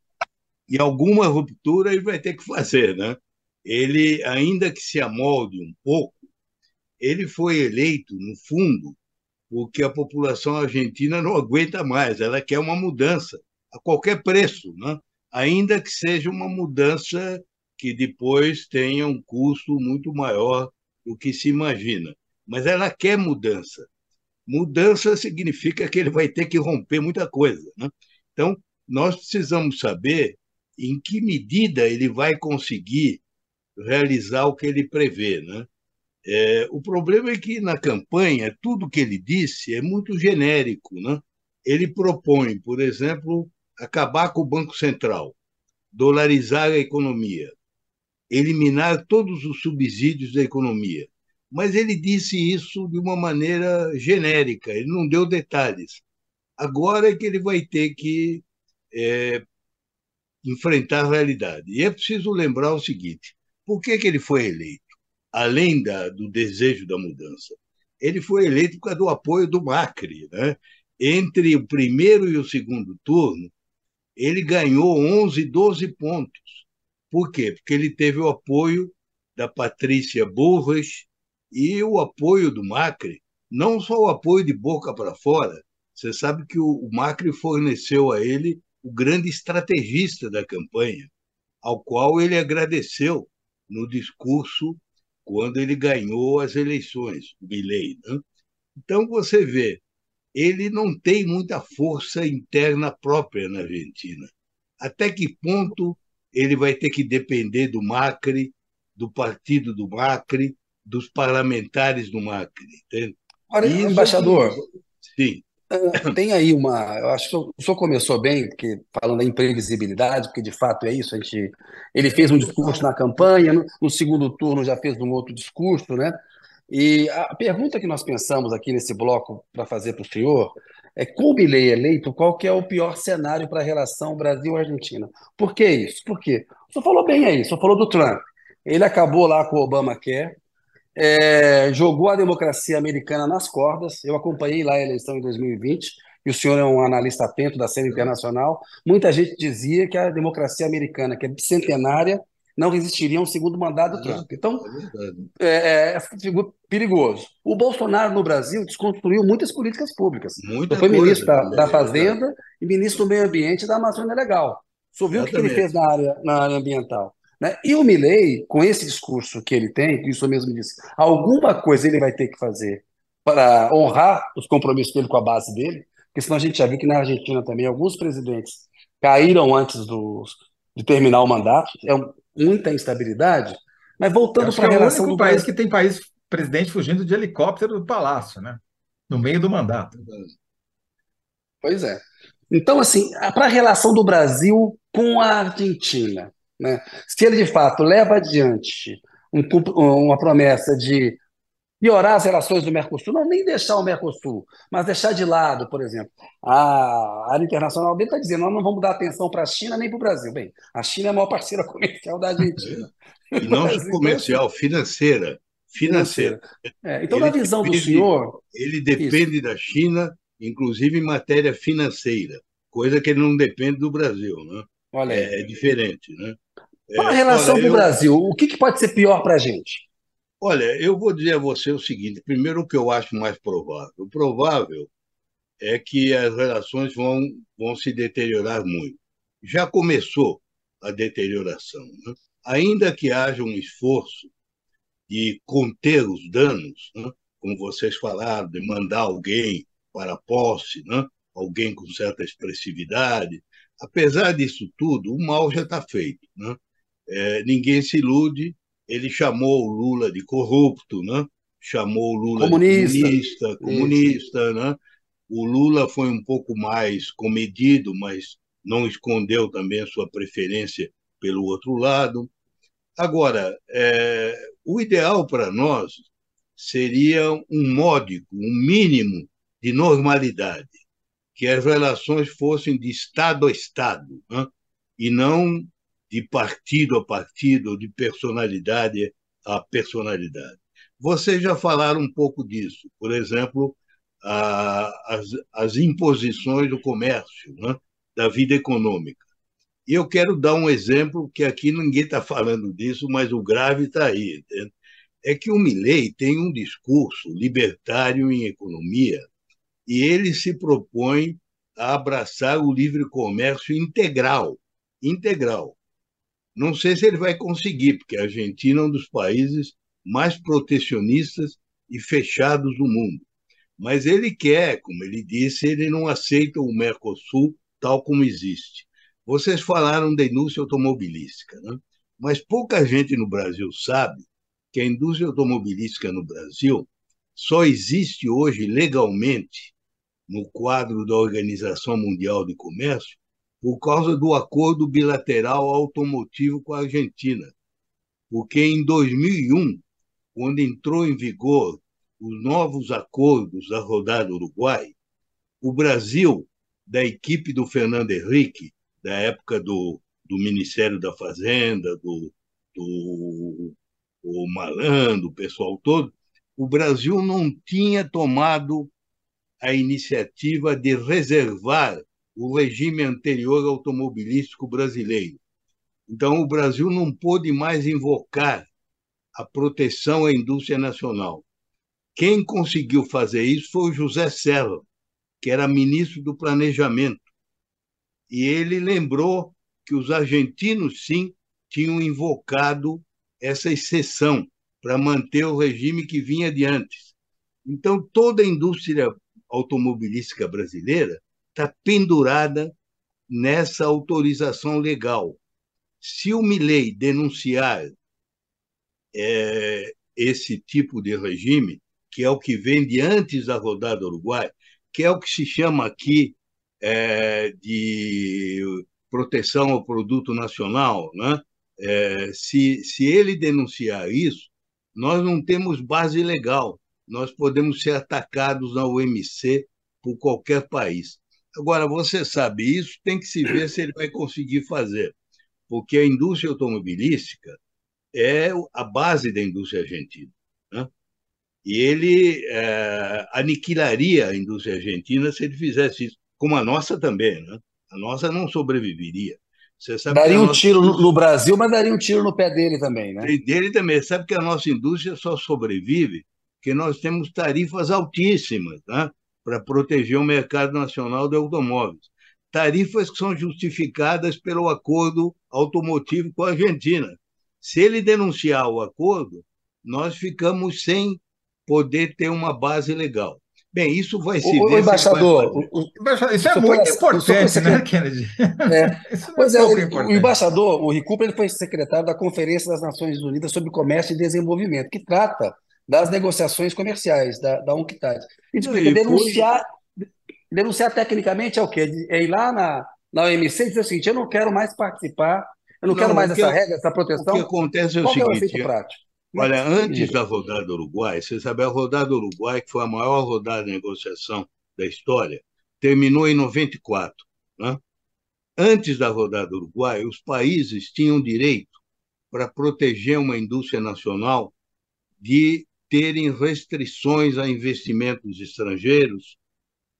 e alguma ruptura ele vai ter que fazer. Né? Ele, ainda que se amolde um pouco, ele foi eleito, no fundo, porque a população argentina não aguenta mais, ela quer uma mudança a qualquer preço, né? ainda que seja uma mudança que depois tenha um custo muito maior do que se imagina. Mas ela quer mudança. Mudança significa que ele vai ter que romper muita coisa. Né? Então, nós precisamos saber em que medida ele vai conseguir realizar o que ele prevê. Né? É, o problema é que na campanha tudo que ele disse é muito genérico. Né? Ele propõe, por exemplo, acabar com o Banco Central, dolarizar a economia, eliminar todos os subsídios da economia. Mas ele disse isso de uma maneira genérica, ele não deu detalhes. Agora é que ele vai ter que é, enfrentar a realidade. E é preciso lembrar o seguinte: por que, que ele foi eleito? Além da, do desejo da mudança, ele foi eleito por causa do apoio do Macri. Né? Entre o primeiro e o segundo turno, ele ganhou 11, 12 pontos. Por quê? Porque ele teve o apoio da Patrícia Burras e o apoio do Macri, não só o apoio de boca para fora. Você sabe que o Macri forneceu a ele o grande estrategista da campanha, ao qual ele agradeceu no discurso quando ele ganhou as eleições, o Milley. Né? Então você vê, ele não tem muita força interna própria na Argentina. Até que ponto ele vai ter que depender do Macri, do partido do Macri, dos parlamentares do Macri? Entende? Ora, Isso embaixador, sim. Uh, tem aí uma. Eu acho que o senhor começou bem, porque, falando da imprevisibilidade, porque de fato é isso. A gente, ele fez um discurso na campanha, no, no segundo turno já fez um outro discurso, né? E a pergunta que nós pensamos aqui nesse bloco para fazer para o senhor é, o Milei eleito, qual que é o pior cenário para a relação Brasil-Argentina? Por que isso? Por quê? O senhor falou bem aí, o senhor falou do Trump. Ele acabou lá com o Obamacare, é, jogou a democracia americana nas cordas. Eu acompanhei lá a eleição em 2020, e o senhor é um analista atento da cena internacional. Muita gente dizia que a democracia americana, que é bicentenária, não resistiria a um segundo mandato do Trump. Então, é, é, é, perigoso. O Bolsonaro no Brasil desconstruiu muitas políticas públicas. Muita foi coisa, ministro da, da Fazenda e ministro do Meio Ambiente da Amazônia Legal. Só viu o que ele fez na área, na área ambiental. Né? E o Milley, com esse discurso que ele tem, que isso mesmo disse, alguma coisa ele vai ter que fazer para honrar os compromissos dele com a base dele, porque senão a gente já viu que na Argentina também alguns presidentes caíram antes do, de terminar o mandato. É um, muita instabilidade. Mas voltando para a relação é o único do país que tem país presidente fugindo de helicóptero do palácio, né? No meio do mandato. Pois é. Então, assim, para a relação do Brasil com a Argentina, né? Se ele de fato leva adiante um, uma promessa de piorar as relações do Mercosul, não nem deixar o Mercosul, mas deixar de lado, por exemplo, a área internacional dele está dizendo nós não vamos dar atenção para a China nem para o Brasil. Bem, a China é a maior parceira comercial da Argentina. E não só comercial, financeira. Financeira. É, então, ele na visão depende, do senhor. Ele depende isso. da China, inclusive em matéria financeira, coisa que ele não depende do Brasil. Né? Olha é, é, diferente. Né? Qual a relação do Brasil? O que, que pode ser pior para a gente? Olha, eu vou dizer a você o seguinte: primeiro, o que eu acho mais provável. O provável é que as relações vão, vão se deteriorar muito. Já começou a deterioração. Né? Ainda que haja um esforço de conter os danos, né? como vocês falaram, de mandar alguém para a posse, né? alguém com certa expressividade. Apesar disso tudo, o mal já está feito. Né? É, ninguém se ilude. Ele chamou o Lula de corrupto, né? chamou o Lula comunista. de comunista, comunista né? O Lula foi um pouco mais comedido, mas não escondeu também a sua preferência pelo outro lado. Agora, é, o ideal para nós seria um módico, um mínimo de normalidade, que as relações fossem de Estado a Estado, né? e não de partido a partido, de personalidade a personalidade. Vocês já falaram um pouco disso, por exemplo, a, as, as imposições do comércio, né? da vida econômica. E eu quero dar um exemplo que aqui ninguém está falando disso, mas o grave está aí. Entende? É que o Milley tem um discurso libertário em economia e ele se propõe a abraçar o livre comércio integral, integral. Não sei se ele vai conseguir, porque a Argentina é um dos países mais protecionistas e fechados do mundo. Mas ele quer, como ele disse, ele não aceita o Mercosul tal como existe. Vocês falaram da indústria automobilística, né? mas pouca gente no Brasil sabe que a indústria automobilística no Brasil só existe hoje legalmente no quadro da Organização Mundial de Comércio por causa do acordo bilateral automotivo com a Argentina. Porque em 2001, quando entrou em vigor os novos acordos da rodada Uruguai, o Brasil, da equipe do Fernando Henrique, da época do, do Ministério da Fazenda, do, do o Malandro, o pessoal todo, o Brasil não tinha tomado a iniciativa de reservar o regime anterior automobilístico brasileiro. Então, o Brasil não pôde mais invocar a proteção à indústria nacional. Quem conseguiu fazer isso foi o José Serra, que era ministro do Planejamento. E ele lembrou que os argentinos, sim, tinham invocado essa exceção para manter o regime que vinha de antes. Então, toda a indústria automobilística brasileira está pendurada nessa autorização legal. Se o Milley denunciar é, esse tipo de regime, que é o que vem de antes da rodada uruguai, que é o que se chama aqui é, de proteção ao produto nacional, né? É, se, se ele denunciar isso, nós não temos base legal. Nós podemos ser atacados na OMC por qualquer país. Agora, você sabe isso, tem que se ver se ele vai conseguir fazer, porque a indústria automobilística é a base da indústria argentina. Né? E ele é, aniquilaria a indústria argentina se ele fizesse isso, como a nossa também. Né? A nossa não sobreviveria. daria um tiro no Brasil, mas daria um tiro no pé dele também, né? Dele também. Sabe que a nossa indústria só sobrevive porque nós temos tarifas altíssimas né? Para proteger o mercado nacional de automóveis. Tarifas que são justificadas pelo acordo automotivo com a Argentina. Se ele denunciar o acordo, nós ficamos sem poder ter uma base legal. Bem, isso vai se o, ver. O embaixador, o, isso é muito importante, né, Kennedy? É. pois é, é o, o, embaixador, o Ricupa, ele foi secretário da Conferência das Nações Unidas sobre Comércio e Desenvolvimento, que trata das negociações comerciais, da, da UNCTAD. E denunciar, denunciar tecnicamente é o quê? É ir lá na, na OMC e dizer o seguinte, eu não quero mais participar, eu não, não quero mais essa regra, essa proteção. O que acontece é o Qual seguinte, é o prático? Olha, antes da rodada do Uruguai, você sabe, a rodada do Uruguai, que foi a maior rodada de negociação da história, terminou em 94. Né? Antes da rodada do Uruguai, os países tinham direito para proteger uma indústria nacional de terem restrições a investimentos estrangeiros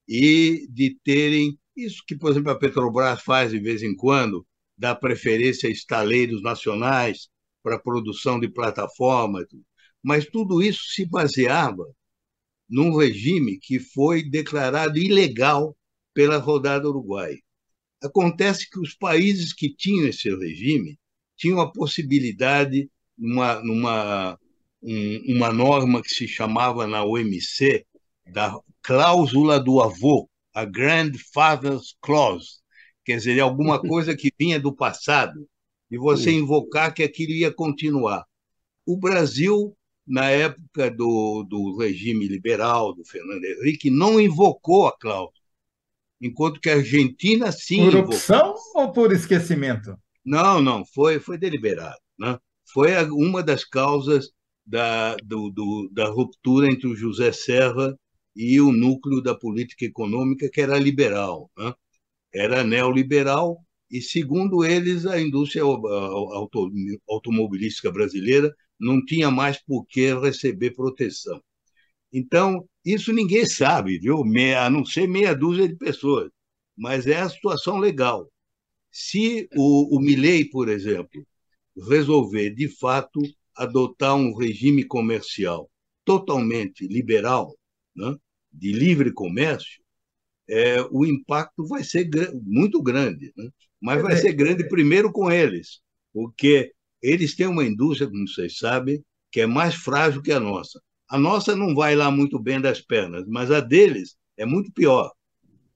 e de terem isso que, por exemplo, a Petrobras faz de vez em quando, dar preferência a estaleiros nacionais para produção de plataformas, mas tudo isso se baseava num regime que foi declarado ilegal pela rodada Uruguai. Acontece que os países que tinham esse regime tinham a possibilidade, numa, numa um, uma norma que se chamava na OMC, da cláusula do avô, a Grandfather's Clause, quer dizer, alguma coisa que vinha do passado, e você invocar que aquilo ia continuar. O Brasil, na época do, do regime liberal, do Fernando Henrique, não invocou a cláusula, enquanto que a Argentina sim. Por opção ou por esquecimento? Não, não, foi, foi deliberado. Né? Foi uma das causas da, do, do, da ruptura entre o José Serra e o núcleo da política econômica, que era liberal. Né? Era neoliberal, e, segundo eles, a indústria automobilística brasileira não tinha mais por que receber proteção. Então, isso ninguém sabe, viu? a não ser meia dúzia de pessoas, mas é a situação legal. Se o, o Milley, por exemplo, resolver, de fato, adotar um regime comercial totalmente liberal, né, de livre comércio, é, o impacto vai ser gr muito grande. Né? Mas vai ser grande primeiro com eles, porque eles têm uma indústria, como vocês sabem, que é mais frágil que a nossa. A nossa não vai lá muito bem das pernas, mas a deles é muito pior.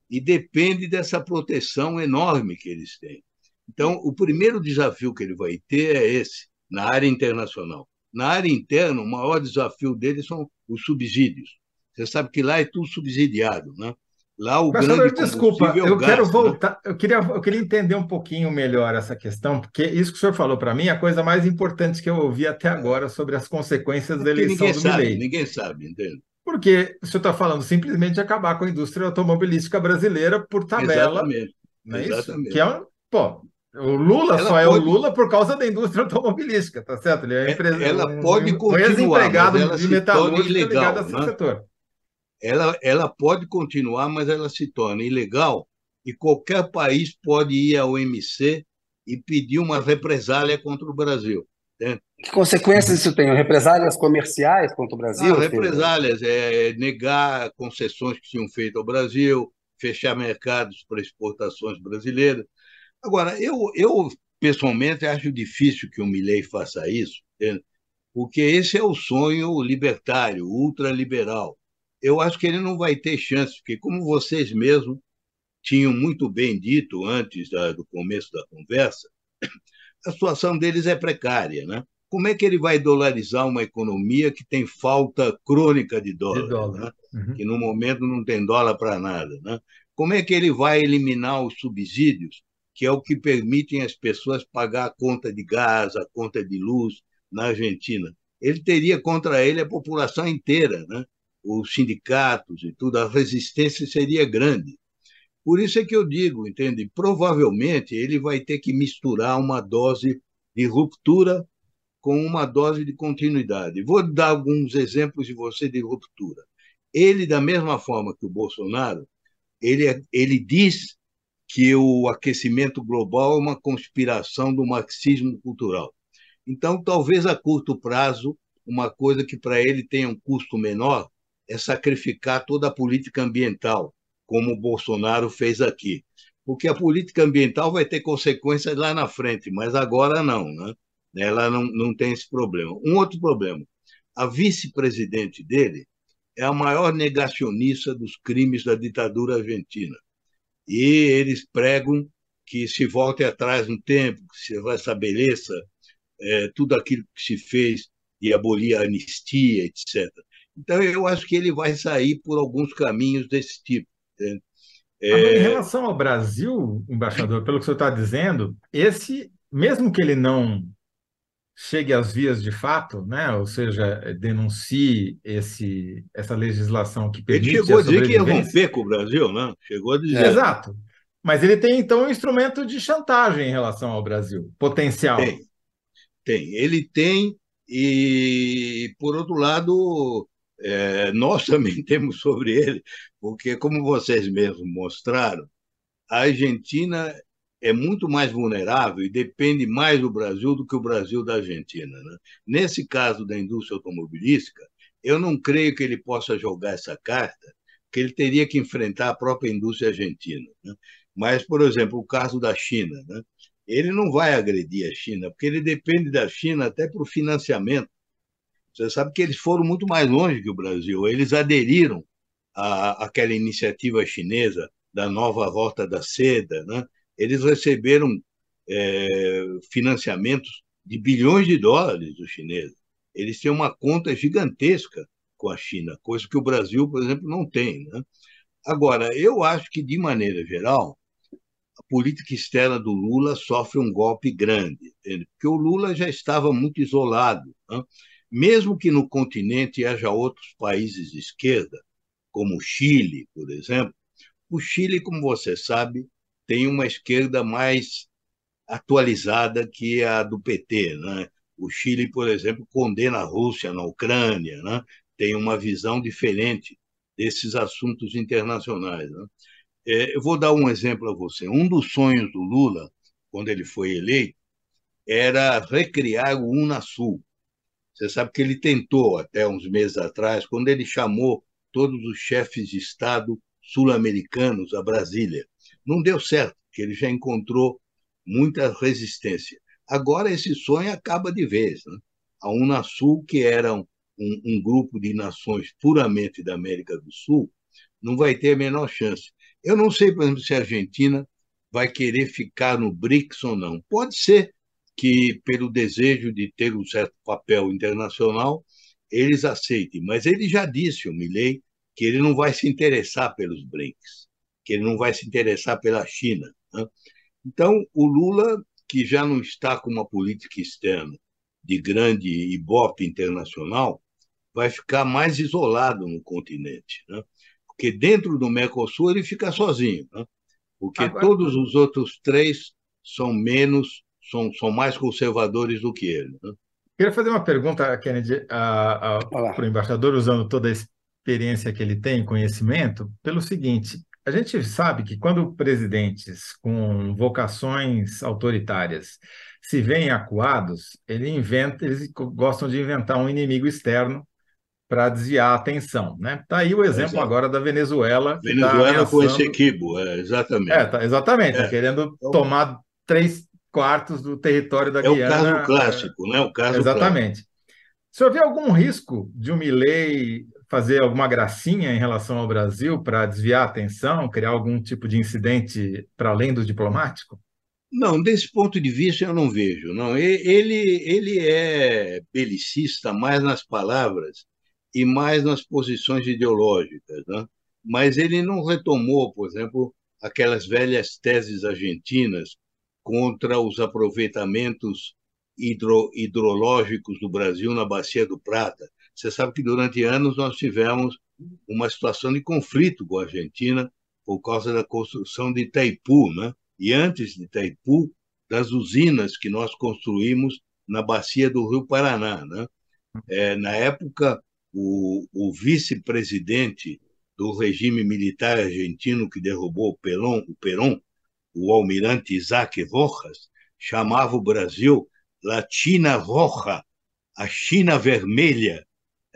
E depende dessa proteção enorme que eles têm. Então, o primeiro desafio que ele vai ter é esse, na área internacional. Na área interna, o maior desafio dele são os subsídios. Você sabe que lá é tudo subsidiado, né? Lá o grande desculpa, é eu gás, quero né? voltar, né? eu queria, eu queria entender um pouquinho melhor essa questão, porque isso que o senhor falou para mim é a coisa mais importante que eu ouvi até agora sobre as consequências é da eleição ninguém do sabe, Milei. Ninguém sabe, entende? Porque o senhor está falando simplesmente de acabar com a indústria automobilística brasileira por tabela. Exatamente. Não é Exatamente. isso? Que é um, pô, o Lula Ela só é pode- o Lula por causa da indústria automobilística, tá certo? Ele é É- empresa, ela um- pode continuar, ex-empregado mas ela de se metalúrgica torna ilegal, ligado a esse né? setor. Ela, ela pode continuar, mas ela se torna ilegal e qualquer país pode ir ao OMC e pedir uma represália contra o Brasil. Que consequências isso tem? Represálias comerciais contra o Brasil? Ah, represálias é negar concessões que tinham feito ao Brasil, fechar mercados para exportações brasileiras. Agora, eu, eu pessoalmente acho difícil que o Milei faça isso, porque esse é o sonho libertário, ultraliberal. Eu acho que ele não vai ter chance, porque, como vocês mesmos tinham muito bem dito antes da- do começo da conversa, a situação deles é precária, né? Como é que ele vai dolarizar uma economia que tem falta crônica de dólar? De dólar. né? Uhum. que no momento não tem dólar para nada. Né? Como é que ele vai eliminar os subsídios, que é o que permitem as pessoas pagar a conta de gás, a conta de luz na Argentina? Ele teria contra ele a população inteira, né? os sindicatos e tudo, a resistência seria grande. Por isso é que eu digo, entende? Provavelmente ele vai ter que misturar uma dose de ruptura com uma dose de continuidade. Vou dar alguns exemplos de você de ruptura. Ele, da mesma forma que o Bolsonaro, ele, é- ele diz que o aquecimento global é uma conspiração do marxismo cultural. Então, talvez a curto prazo, uma coisa que para ele tenha um custo menor é sacrificar toda a política ambiental, como o Bolsonaro fez aqui. Porque a política ambiental vai ter consequências lá na frente, mas agora não, né? Ela não, não tem esse problema. Um outro problema: a vice-presidente dele é a maior negacionista dos crimes da ditadura argentina. E eles pregam que se volte atrás no tempo, que se restabeleça é, tudo aquilo que se fez de abolir a anistia, etc. Então, eu acho que ele vai sair por alguns caminhos desse tipo. Agora, em É, relação ao Brasil, embaixador, pelo que senhor está dizendo, esse, mesmo que ele não chegue às vias de fato, né, ou seja, denuncie esse, essa legislação que ele permite chegou a dizer que ia romper com o Brasil, né? Chegou a dizer. Exato. Mas ele tem, então, um instrumento de chantagem em relação ao Brasil, potencial. Tem, tem. Ele tem, e, por outro lado, é, nós também temos sobre ele, porque, como vocês mesmos mostraram, a Argentina é muito mais vulnerável e depende mais do Brasil do que o Brasil da Argentina. Né? Nesse caso da indústria automobilística, eu não creio que ele possa jogar essa carta, que ele teria que enfrentar a própria indústria argentina. Né? Mas, por exemplo, o caso da China, né? ele não vai agredir a China, porque ele depende da China até para o financiamento. Você sabe que eles foram muito mais longe que o Brasil, eles aderiram à, àquela iniciativa chinesa da nova rota da seda, né? Eles receberam é, financiamentos de bilhões de dólares dos chineses. Eles têm uma conta gigantesca com a China, coisa que o Brasil, por exemplo, não tem. Né? Agora, eu acho que, de maneira geral, a política externa do Lula sofre um golpe grande, porque o Lula já estava muito isolado. Né? Mesmo que no continente haja outros países de esquerda, como o Chile, por exemplo, o Chile, como você sabe, tem uma esquerda mais atualizada que a do PT. Né? O Chile, por exemplo, condena a Rússia na Ucrânia, né? tem uma visão diferente desses assuntos internacionais. Né? É, eu vou dar um exemplo a você. Um dos sonhos do Lula, quando ele foi eleito, era recriar o Unasul. Você sabe que ele tentou, até uns meses atrás, quando ele chamou todos os chefes de Estado sul-americanos a Brasília. Não deu certo, porque ele já encontrou muita resistência. Agora esse sonho acaba de vez. Né? A Unasul, que era um, um, grupo de nações puramente da América do Sul, não vai ter a menor chance. Eu não sei, por exemplo, se a Argentina vai querer ficar no BRICS ou não. Pode ser que, pelo desejo de ter um certo papel internacional, eles aceitem. Mas ele já disse, o Milley, que ele não vai se interessar pelos BRICS, que ele não vai se interessar pela China. Né? Então, o Lula, que já não está com uma política externa de grande ibope internacional, vai ficar mais isolado no continente. Né? Porque dentro do Mercosul ele fica sozinho, né? porque Agora... todos os outros três são menos, são, são mais conservadores do que ele. Né? Queria fazer uma pergunta, Kennedy, para o embaixador, usando toda a experiência que ele tem, conhecimento, pelo seguinte: a gente sabe que quando presidentes com vocações autoritárias se veem acuados, ele inventa, eles gostam de inventar um inimigo externo para desviar a atenção. Né? Tá aí o exemplo agora da Venezuela. Tá Venezuela tá ameaçando... com esse equibo, é, exatamente. É, tá, exatamente, é. querendo então, tomar três quartos do território da é Guiana. É o caso clássico, né? O caso exatamente. Clássico. O senhor vê algum risco de um Milley fazer alguma gracinha em relação ao Brasil para desviar a atenção, criar algum tipo de incidente para além do diplomático? Não, desse ponto de vista eu não vejo. Não, ele ele é belicista mais nas palavras e mais nas posições ideológicas, né? Mas ele não retomou, por exemplo, aquelas velhas teses argentinas contra os aproveitamentos hidro, hidrológicos do Brasil na bacia do Prata. Você sabe que durante anos nós tivemos uma situação de conflito com a Argentina por causa da construção de Itaipu, né? e antes de Itaipu, das usinas que nós construímos na bacia do Rio Paraná. Né? É, na época, o, o vice-presidente do regime militar argentino que derrubou o Perón, o Perón, o almirante Isaac Rojas, chamava o Brasil La China Roja, a China vermelha,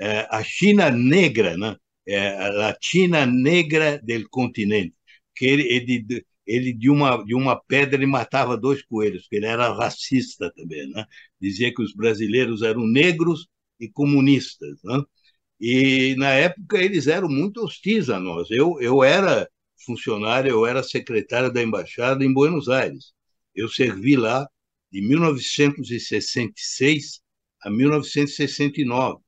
é, a China negra, né? É, a China negra do continente, que ele, ele ele de uma, de uma pedra ele matava dois coelhos, porque ele era racista também, né? Dizia que os brasileiros eram negros e comunistas, né? E na época eles eram muito hostis a nós. Eu, eu era funcionário, eu era secretário da embaixada em Buenos Aires. Eu servi lá de 1966 a 1969.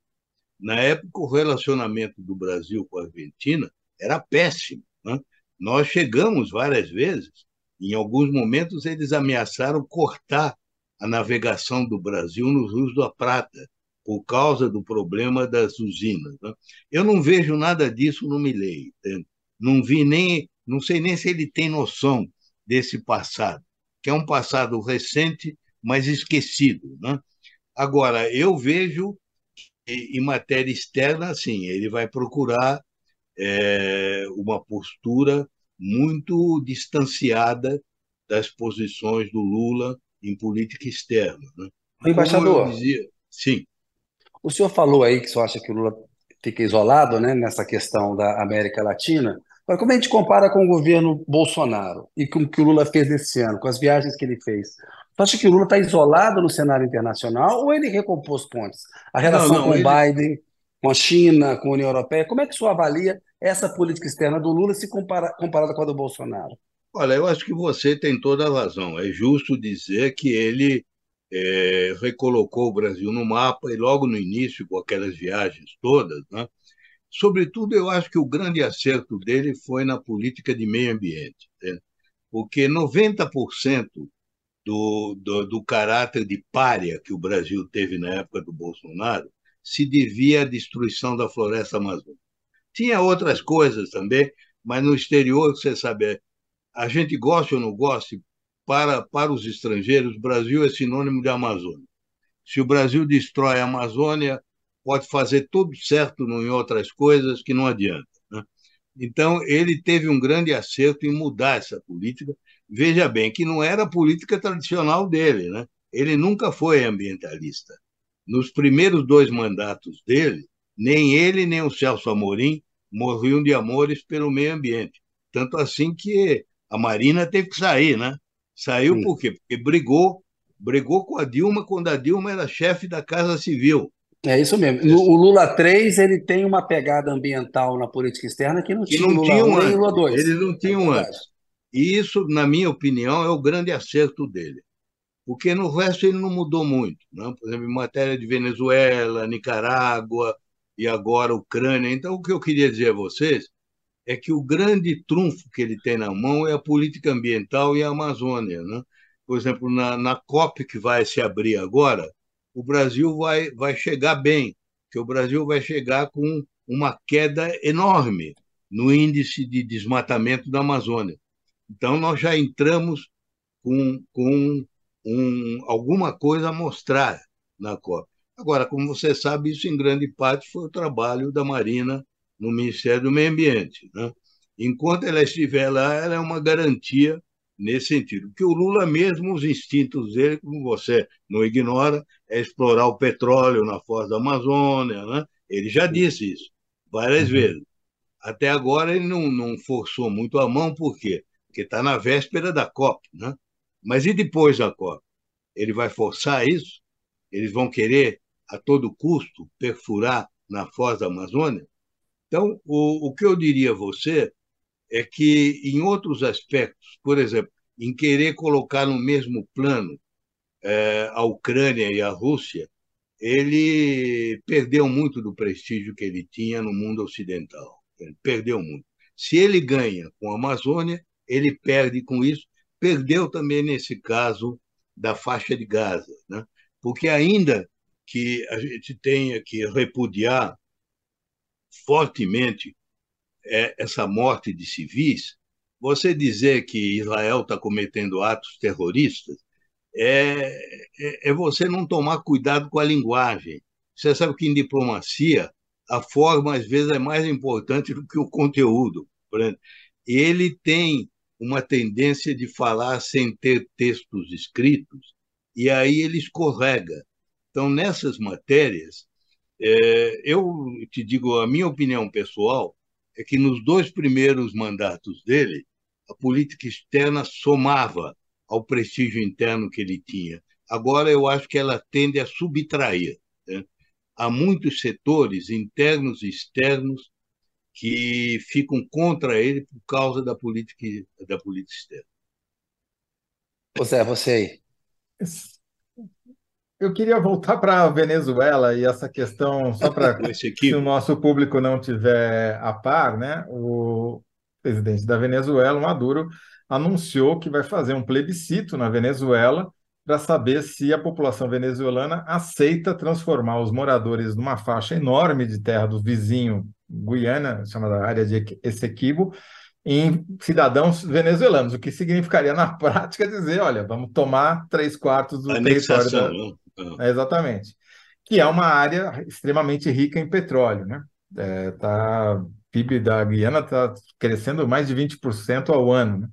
Na época, o relacionamento do Brasil com a Argentina era péssimo. Né? Nós chegamos várias vezes, em alguns momentos eles ameaçaram cortar a navegação do Brasil nos rios da Prata, por causa do problema das usinas. Né? Eu não vejo nada disso no Milley. Não vi nem, não sei nem se ele tem noção desse passado, que é um passado recente, mas esquecido. Né? Agora, eu vejo em matéria externa, assim, ele vai procurar é, uma postura muito distanciada das posições do Lula em política externa. Né? Embaixador, dizia, sim. O senhor falou aí que o senhor acha que o Lula fica isolado né, nessa questão da América Latina. Mas como a gente compara com o governo Bolsonaro e com o que o Lula fez esse ano, com as viagens que ele fez, você acha que o Lula está isolado no cenário internacional ou ele recompôs pontes? A relação não, não, com o ele... Biden, com a China, com a União Europeia, como é que o senhor avalia essa política externa do Lula se compara, comparada com a do Bolsonaro? Olha, eu acho que você tem toda a razão. É justo dizer que ele é, recolocou o Brasil no mapa e logo no início, com aquelas viagens todas, né? Sobretudo, eu acho que o grande acerto dele foi na política de meio ambiente, né? porque 90% do, do, do caráter de párea que o Brasil teve na época do Bolsonaro se devia à destruição da floresta amazônica. Tinha outras coisas também, mas no exterior, você sabe, a gente gosta ou não gosta, para, para os estrangeiros, o Brasil é sinônimo de Amazônia. Se o Brasil destrói a Amazônia, pode fazer tudo certo em outras coisas que não adianta. Né? Então, ele teve um grande acerto em mudar essa política. Veja bem que não era a política tradicional dele. Né? Ele nunca foi ambientalista. Nos primeiros dois mandatos dele, nem ele nem o Celso Amorim morriam de amores pelo meio ambiente. Tanto assim que a Marina teve que sair, né? Saiu Sim. por quê? Porque brigou, brigou com a Dilma quando a Dilma era chefe da Casa Civil. É isso mesmo. O Lula 3 ele tem uma pegada ambiental na política externa que não que tinha não Lula 1 nem Lula 2. Eles não tinham é antes. E isso, na minha opinião, é o grande acerto dele. Porque no resto ele não mudou muito. Né? Por exemplo, em matéria de Venezuela, Nicarágua e agora Ucrânia. Então, o que eu queria dizer a vocês é que o grande trunfo que ele tem na mão é a política ambiental e a Amazônia. Né? Por exemplo, na, na COP que vai se abrir agora, o Brasil vai, vai chegar bem, que o Brasil vai chegar com uma queda enorme no índice de desmatamento da Amazônia. Então, nós já entramos com, com um, alguma coisa a mostrar na COP. Agora, como você sabe, isso em grande parte foi o trabalho da Marina no Ministério do Meio Ambiente. Né? Enquanto ela estiver lá, ela é uma garantia nesse sentido. Que o Lula mesmo, os instintos dele, como você não ignora, é explorar o petróleo na foz da Amazônia. Né? Ele já disse isso várias uhum. vezes. Até agora ele não, não forçou muito a mão, por quê? Porque está na véspera da COP. Né? Mas e depois da COP? Ele vai forçar isso? Eles vão querer, a todo custo, perfurar na foz da Amazônia? Então, o, o que eu diria a você é que, em outros aspectos, por exemplo, em querer colocar no mesmo plano é, a Ucrânia e a Rússia, ele perdeu muito do prestígio que ele tinha no mundo ocidental. Ele perdeu muito. Se ele ganha com a Amazônia, ele perde com isso. Perdeu também nesse caso da faixa de Gaza, né? porque ainda que a gente tenha que repudiar fortemente é, essa morte de civis, você dizer que Israel está cometendo atos terroristas é, é, é, você não tomar cuidado com a linguagem. Você sabe que em diplomacia a forma às vezes é mais importante do que o conteúdo. Ele tem uma tendência de falar sem ter textos escritos e aí ele escorrega. Então, nessas matérias, é, eu te digo, a minha opinião pessoal é que nos dois primeiros mandatos dele, a política externa somava ao prestígio interno que ele tinha. Agora, eu acho que ela tende a subtrair. Né? Há muitos setores, internos e externos, que ficam contra ele por causa da política, da política externa. José, você aí. Eu queria voltar para a Venezuela e essa questão, só para se o nosso público não tiver a par, né? O presidente da Venezuela, Maduro, anunciou que vai fazer um plebiscito na Venezuela para saber se a população venezuelana aceita transformar os moradores numa faixa enorme de terra do vizinho Guiana, chamada área de Essequibo, em cidadãos venezuelanos, o que significaria na prática dizer, olha, vamos tomar três quartos do território da, né? É, exatamente. Que é uma área extremamente rica em petróleo, né? É, tá, o PIB da Guiana está crescendo mais de 20% ao ano, né?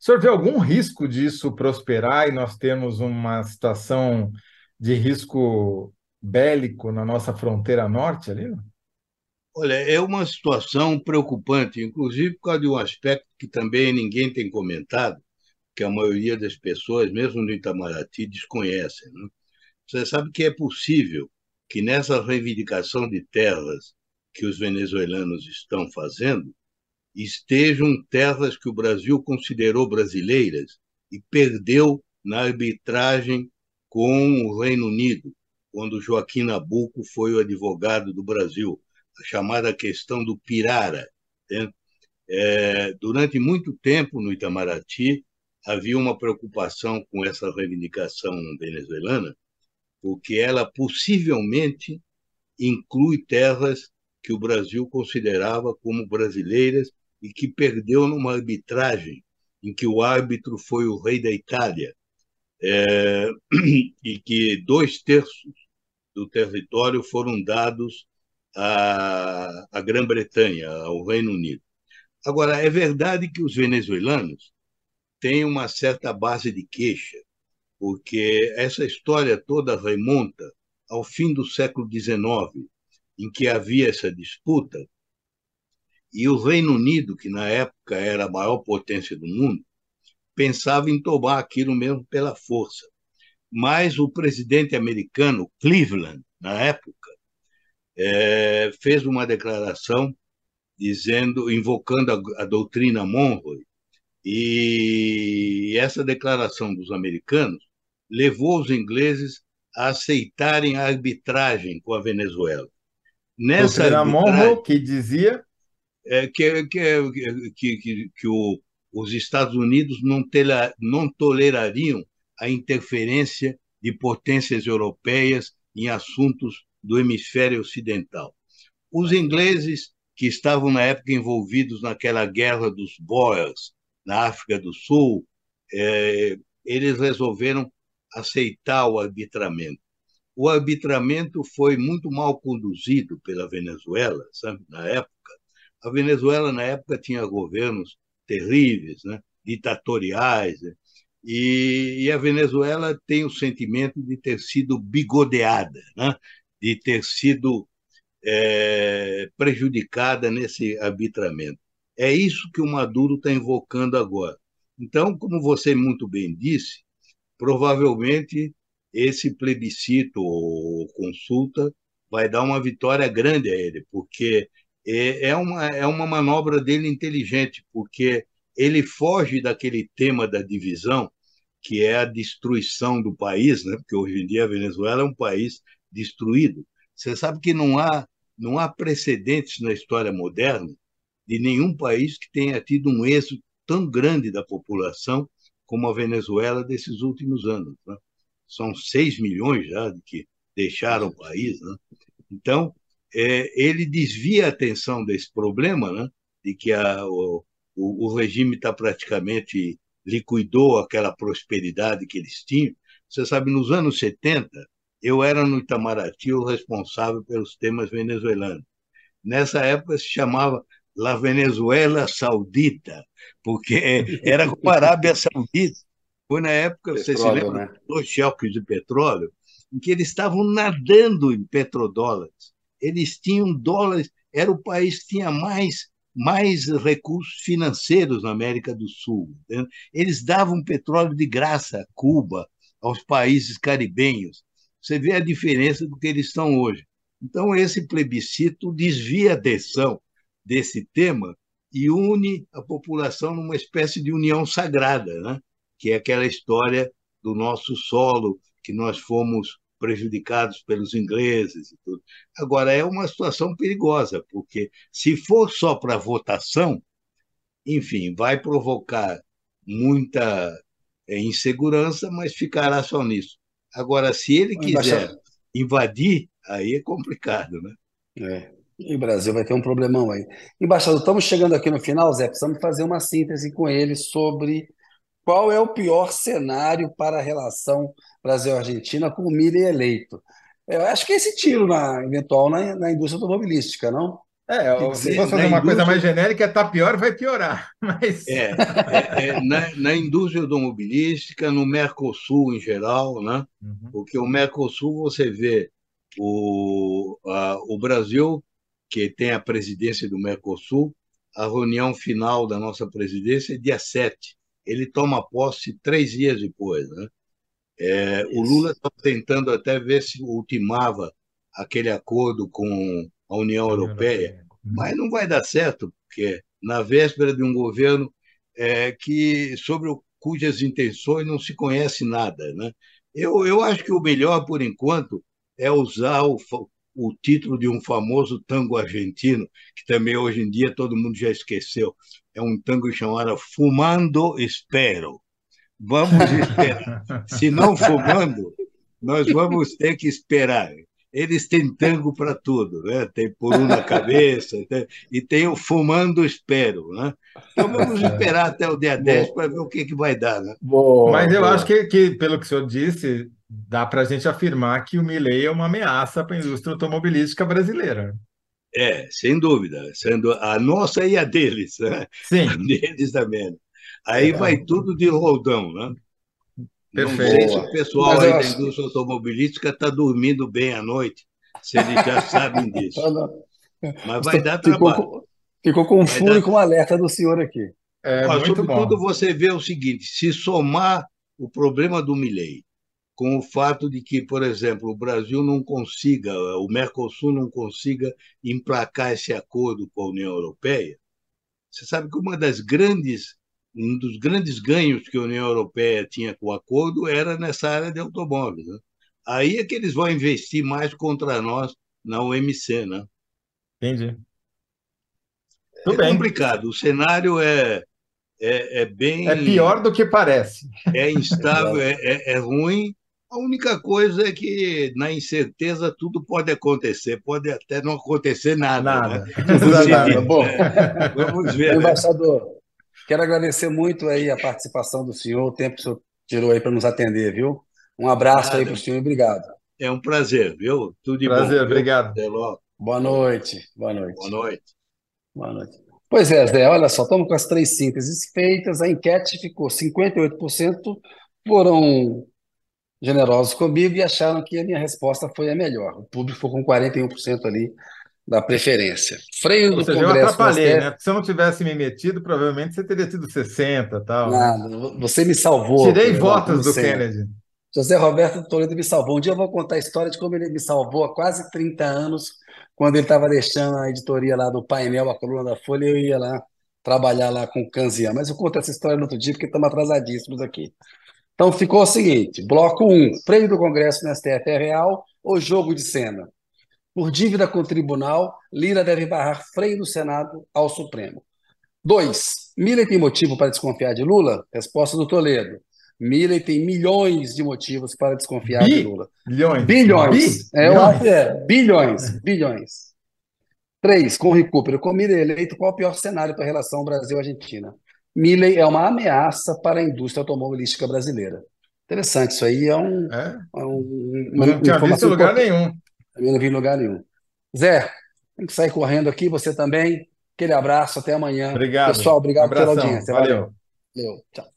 O senhor vê algum risco disso prosperar e nós temos uma situação de risco bélico na nossa fronteira norte ali? Olha, é uma situação preocupante, inclusive por causa de um aspecto que também ninguém tem comentado, que a maioria das pessoas, mesmo no Itamaraty, desconhecem. Né? Você sabe que é possível que nessa reivindicação de terras que os venezuelanos estão fazendo, estejam terras que o Brasil considerou brasileiras e perdeu na arbitragem com o Reino Unido, quando Joaquim Nabuco foi o advogado do Brasil, chamada questão do Pirara. Né? É, durante muito tempo no Itamaraty havia uma preocupação com essa reivindicação venezuelana, porque ela possivelmente inclui terras que o Brasil considerava como brasileiras e que perdeu numa arbitragem em que o árbitro foi o rei da Itália é, e que dois terços do território foram dados à, à Grã-Bretanha, ao Reino Unido. Agora, é verdade que os venezuelanos têm uma certa base de queixa, porque essa história toda remonta ao fim do século XIX, em que havia essa disputa, e o Reino Unido, que na época era a maior potência do mundo, pensava em tomar aquilo mesmo pela força. Mas o presidente americano, Cleveland, na época, é, fez uma declaração dizendo, invocando a, a doutrina Monroe, e essa declaração dos americanos levou os ingleses a aceitarem a arbitragem com a Venezuela. Nessa doutrina Monroe que dizia é, que, que, que, que, o, os Estados Unidos não, tela, não tolerariam a interferência de potências europeias em assuntos do hemisfério ocidental. Os ingleses, que estavam na época envolvidos naquela guerra dos Boers, na África do Sul, é, eles resolveram aceitar o arbitramento. O arbitramento foi muito mal conduzido pela Venezuela, sabe, na época. A Venezuela, na época, tinha governos terríveis, né, ditatoriais, né, e, e, a Venezuela tem o sentimento de ter sido bigodeada, né, de ter sido é, prejudicada nesse arbitramento. É isso que o Maduro está invocando agora. Então, como você muito bem disse, provavelmente esse plebiscito ou consulta vai dar uma vitória grande a ele, porque é, é uma, é uma manobra dele inteligente, porque ele foge daquele tema da divisão, que é a destruição do país, né? porque hoje em dia a Venezuela é um país destruído. Você sabe que não há, não há precedentes na história moderna de nenhum país que tenha tido um êxito tão grande da população como a Venezuela desses últimos anos. Né? São 6 milhões já que deixaram o país. Né? Então, é, ele desvia a atenção desse problema, né? de que a, o, o, regime está praticamente liquidou aquela prosperidade que eles tinham. Você sabe, nos anos 70, eu era no Itamaraty o responsável pelos temas venezuelanos. Nessa época se chamava La Venezuela Saudita, porque era com a Arábia Saudita. Foi na época, petróleo, você se lembra, né? dois choques de petróleo, em que eles estavam nadando em petrodólares eles tinham dólares, era o país que tinha mais, mais recursos financeiros na América do Sul. Entendeu? Eles davam petróleo de graça a Cuba, aos países caribenhos. Você vê a diferença do que eles estão hoje. Então, esse plebiscito desvia a atenção desse tema e une a população numa espécie de união sagrada, né? que é aquela história do nosso solo, que nós fomos prejudicados pelos ingleses e tudo. Agora, é uma situação perigosa, porque se for só para votação, enfim, vai provocar muita é, insegurança, mas ficará só nisso. Agora, se ele quiser invadir, aí é complicado, né? É. E o Brasil vai ter um problemão aí. Embaixador, estamos chegando aqui no final, Zé. Precisamos fazer uma síntese com ele sobre qual é o pior cenário para a relação Brasil-Argentina com o Milley eleito? Eu acho que é esse tiro na, eventual na, na indústria automobilística, não? É, se fosse fazer uma indústria... coisa mais genérica, está pior, vai piorar. Mas... É, é, é na, na, indústria automobilística, no Mercosul em geral, né? Uhum. porque o Mercosul você vê o, a, o Brasil, que tem a presidência do Mercosul, a reunião final da nossa presidência é dia 7. Ele toma posse três dias depois. Né? É, o Lula está tentando até ver se ultimava aquele acordo com a União Europeia, mas não vai dar certo, porque na véspera de um governo é, que sobre o, cujas intenções não se conhece nada. Né? Eu, eu acho que o melhor, por enquanto, é usar o, o título de um famoso tango argentino, que também hoje em dia todo mundo já esqueceu. É um tango chamado Fumando Espero. Vamos esperar. Se não fumando, nós vamos ter que esperar eles têm tango para tudo, né? Tem por um na cabeça, tem, e tem o fumando espero, né? Então vamos esperar até o dia 10 para ver o que, que vai dar, né? Boa, Mas eu boa. acho que, que, pelo que o senhor disse, dá para a gente afirmar que o Milley é uma ameaça para a indústria automobilística brasileira. É, sem dúvida, sendo a nossa e a deles, né? Sim. A deles também. Aí é. vai tudo de roldão, né? Perfeito. Não sei se o pessoal aí da indústria automobilística está dormindo bem à noite, se eles já sabem disso. Mas vai dar trabalho. Ficou, ficou confuso dar... com o alerta do senhor aqui. É, Mas, sobretudo, bom. você vê o seguinte: se somar o problema do Milley com o fato de que, por exemplo, o Brasil não consiga, o Mercosul não consiga emplacar esse acordo com a União Europeia, você sabe que uma das grandes um dos grandes ganhos que a União Europeia tinha com o acordo era nessa área de automóveis. Né? Aí é que eles vão investir mais contra nós na OMC. Né? Entendi. é bem. complicado. O cenário é, é, é, bem. É pior do que parece. É instável, é, é, é ruim. A única coisa é que, na incerteza, tudo pode acontecer, pode até não acontecer nada. Nada. Né? nada. Bom, vamos ver. Né? Embaixador, Quero agradecer muito aí a participação do senhor, o tempo que o senhor tirou aí para nos atender, viu? Um abraço Nada. aí para o senhor e obrigado. É um prazer, viu? Tudo de prazer, bom. Prazer, obrigado. Até logo. Boa noite. Boa noite. Boa noite. Boa noite. Pois é, Zé, olha só, estamos com as três sínteses feitas, a enquete ficou 58% foram generosos comigo e acharam que a minha resposta foi a melhor. O público ficou com 41% ali da preferência. Freio do seja, Congresso. Eu atrapalhei, né? Se eu não tivesse me metido, provavelmente você teria tido 60 tal. Né? Nada, você me salvou. Tirei votos do Kennedy. José Roberto Toledo me salvou. Um dia eu vou contar a história de como ele me salvou há quase 30 anos, quando ele estava deixando a editoria lá do painel, a coluna da Folha, eu ia lá trabalhar lá com o Canzian. Mas eu conto essa história no outro dia, porque estamos atrasadíssimos aqui. Então ficou o seguinte: bloco 1, freio do Congresso no STF é real ou jogo de cena? Por dívida com o tribunal, Lira deve barrar freio do Senado ao Supremo. Dois, Milley tem motivo para desconfiar de Lula? Resposta do Toledo. Milley tem milhões de motivos para desconfiar Bi? de Lula. Bilhões. Bilhões. Bi? É, bilhões. É, bilhões. Bilhões. Três, com recupero. Com Milley eleito, qual o pior cenário para a relação Brasil-Argentina? Milley é uma ameaça para a indústria automobilística brasileira. Interessante, isso aí é um. É? É um, não tinha visto lugar nenhum. Também não vi lugar nenhum. Zé, tem que sair correndo aqui, você também. Aquele abraço, até amanhã. Obrigado. Pessoal, obrigado um pela audiência. Valeu. Valeu. Tchau.